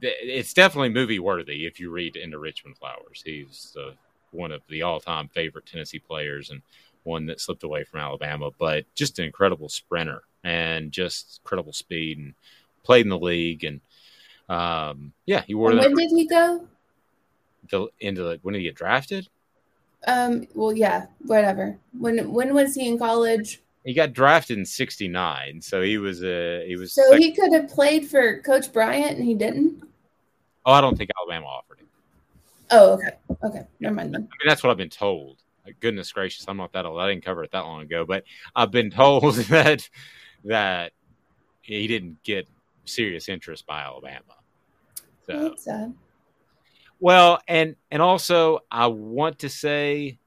it's definitely movie worthy if you read into Richmond Flowers. He's uh, one of the all-time favorite Tennessee players and one that slipped away from Alabama, but just an incredible sprinter and just incredible speed and played in the league and um, yeah, he wore And that when did he go? the, into the when did he get drafted? Um, well, yeah, whatever. When when was he in college? He got drafted in '69, so he was a he was. So he could have played for Coach Bryant, and he didn't. oh, I don't think Alabama offered him. Oh, okay, okay, never mind then. I mean, that's what I've been told. Goodness gracious, I'm not that old. I didn't cover it that long ago, but I've been told that that he didn't get serious interest by Alabama. So, sad. well, and and also I want to say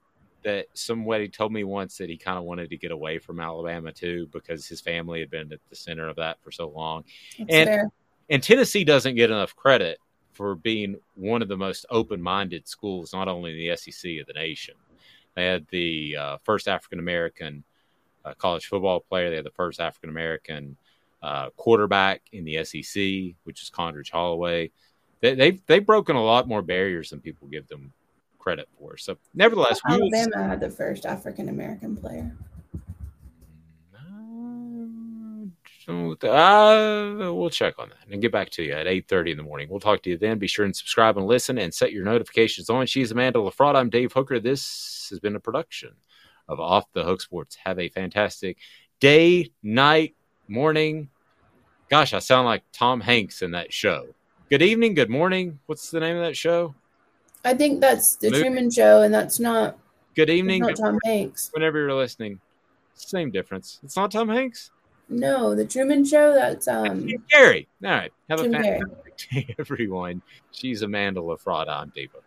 that somebody told me once that he kind of wanted to get away from Alabama too because his family had been at the center of that for so long. That's and fair. and Tennessee doesn't get enough credit for being one of the most open-minded schools, not only in the SEC of the nation. They had the uh, first African American uh, college football player. They had the first African American uh, quarterback in the SEC, which is Condridge Holloway. They, they've they've broken a lot more barriers than people give them credit for. So, nevertheless, Alabama had the first African American player. Uh, we'll check on that and get back to you at 8.30 in the morning. We'll talk to you then. Be sure and subscribe and listen and set your notifications on. She's Amanda LaFratta. I'm Dave Hooker. This has been a production of Off the Hook Sports. Have a fantastic day, night, morning. Gosh, I sound like Tom Hanks in that show. Good evening, good morning. What's the name of that show? I think that's the Movie. Truman Show, and that's not Good evening. not good Tom morning, Hanks. Whenever you're listening, same difference. It's not Tom Hanks. No, the Truman Show. That's um. Gary. All right. Have a Jim Carrey. fantastic day, everyone. She's Amanda LaFratta. I'm Hooker.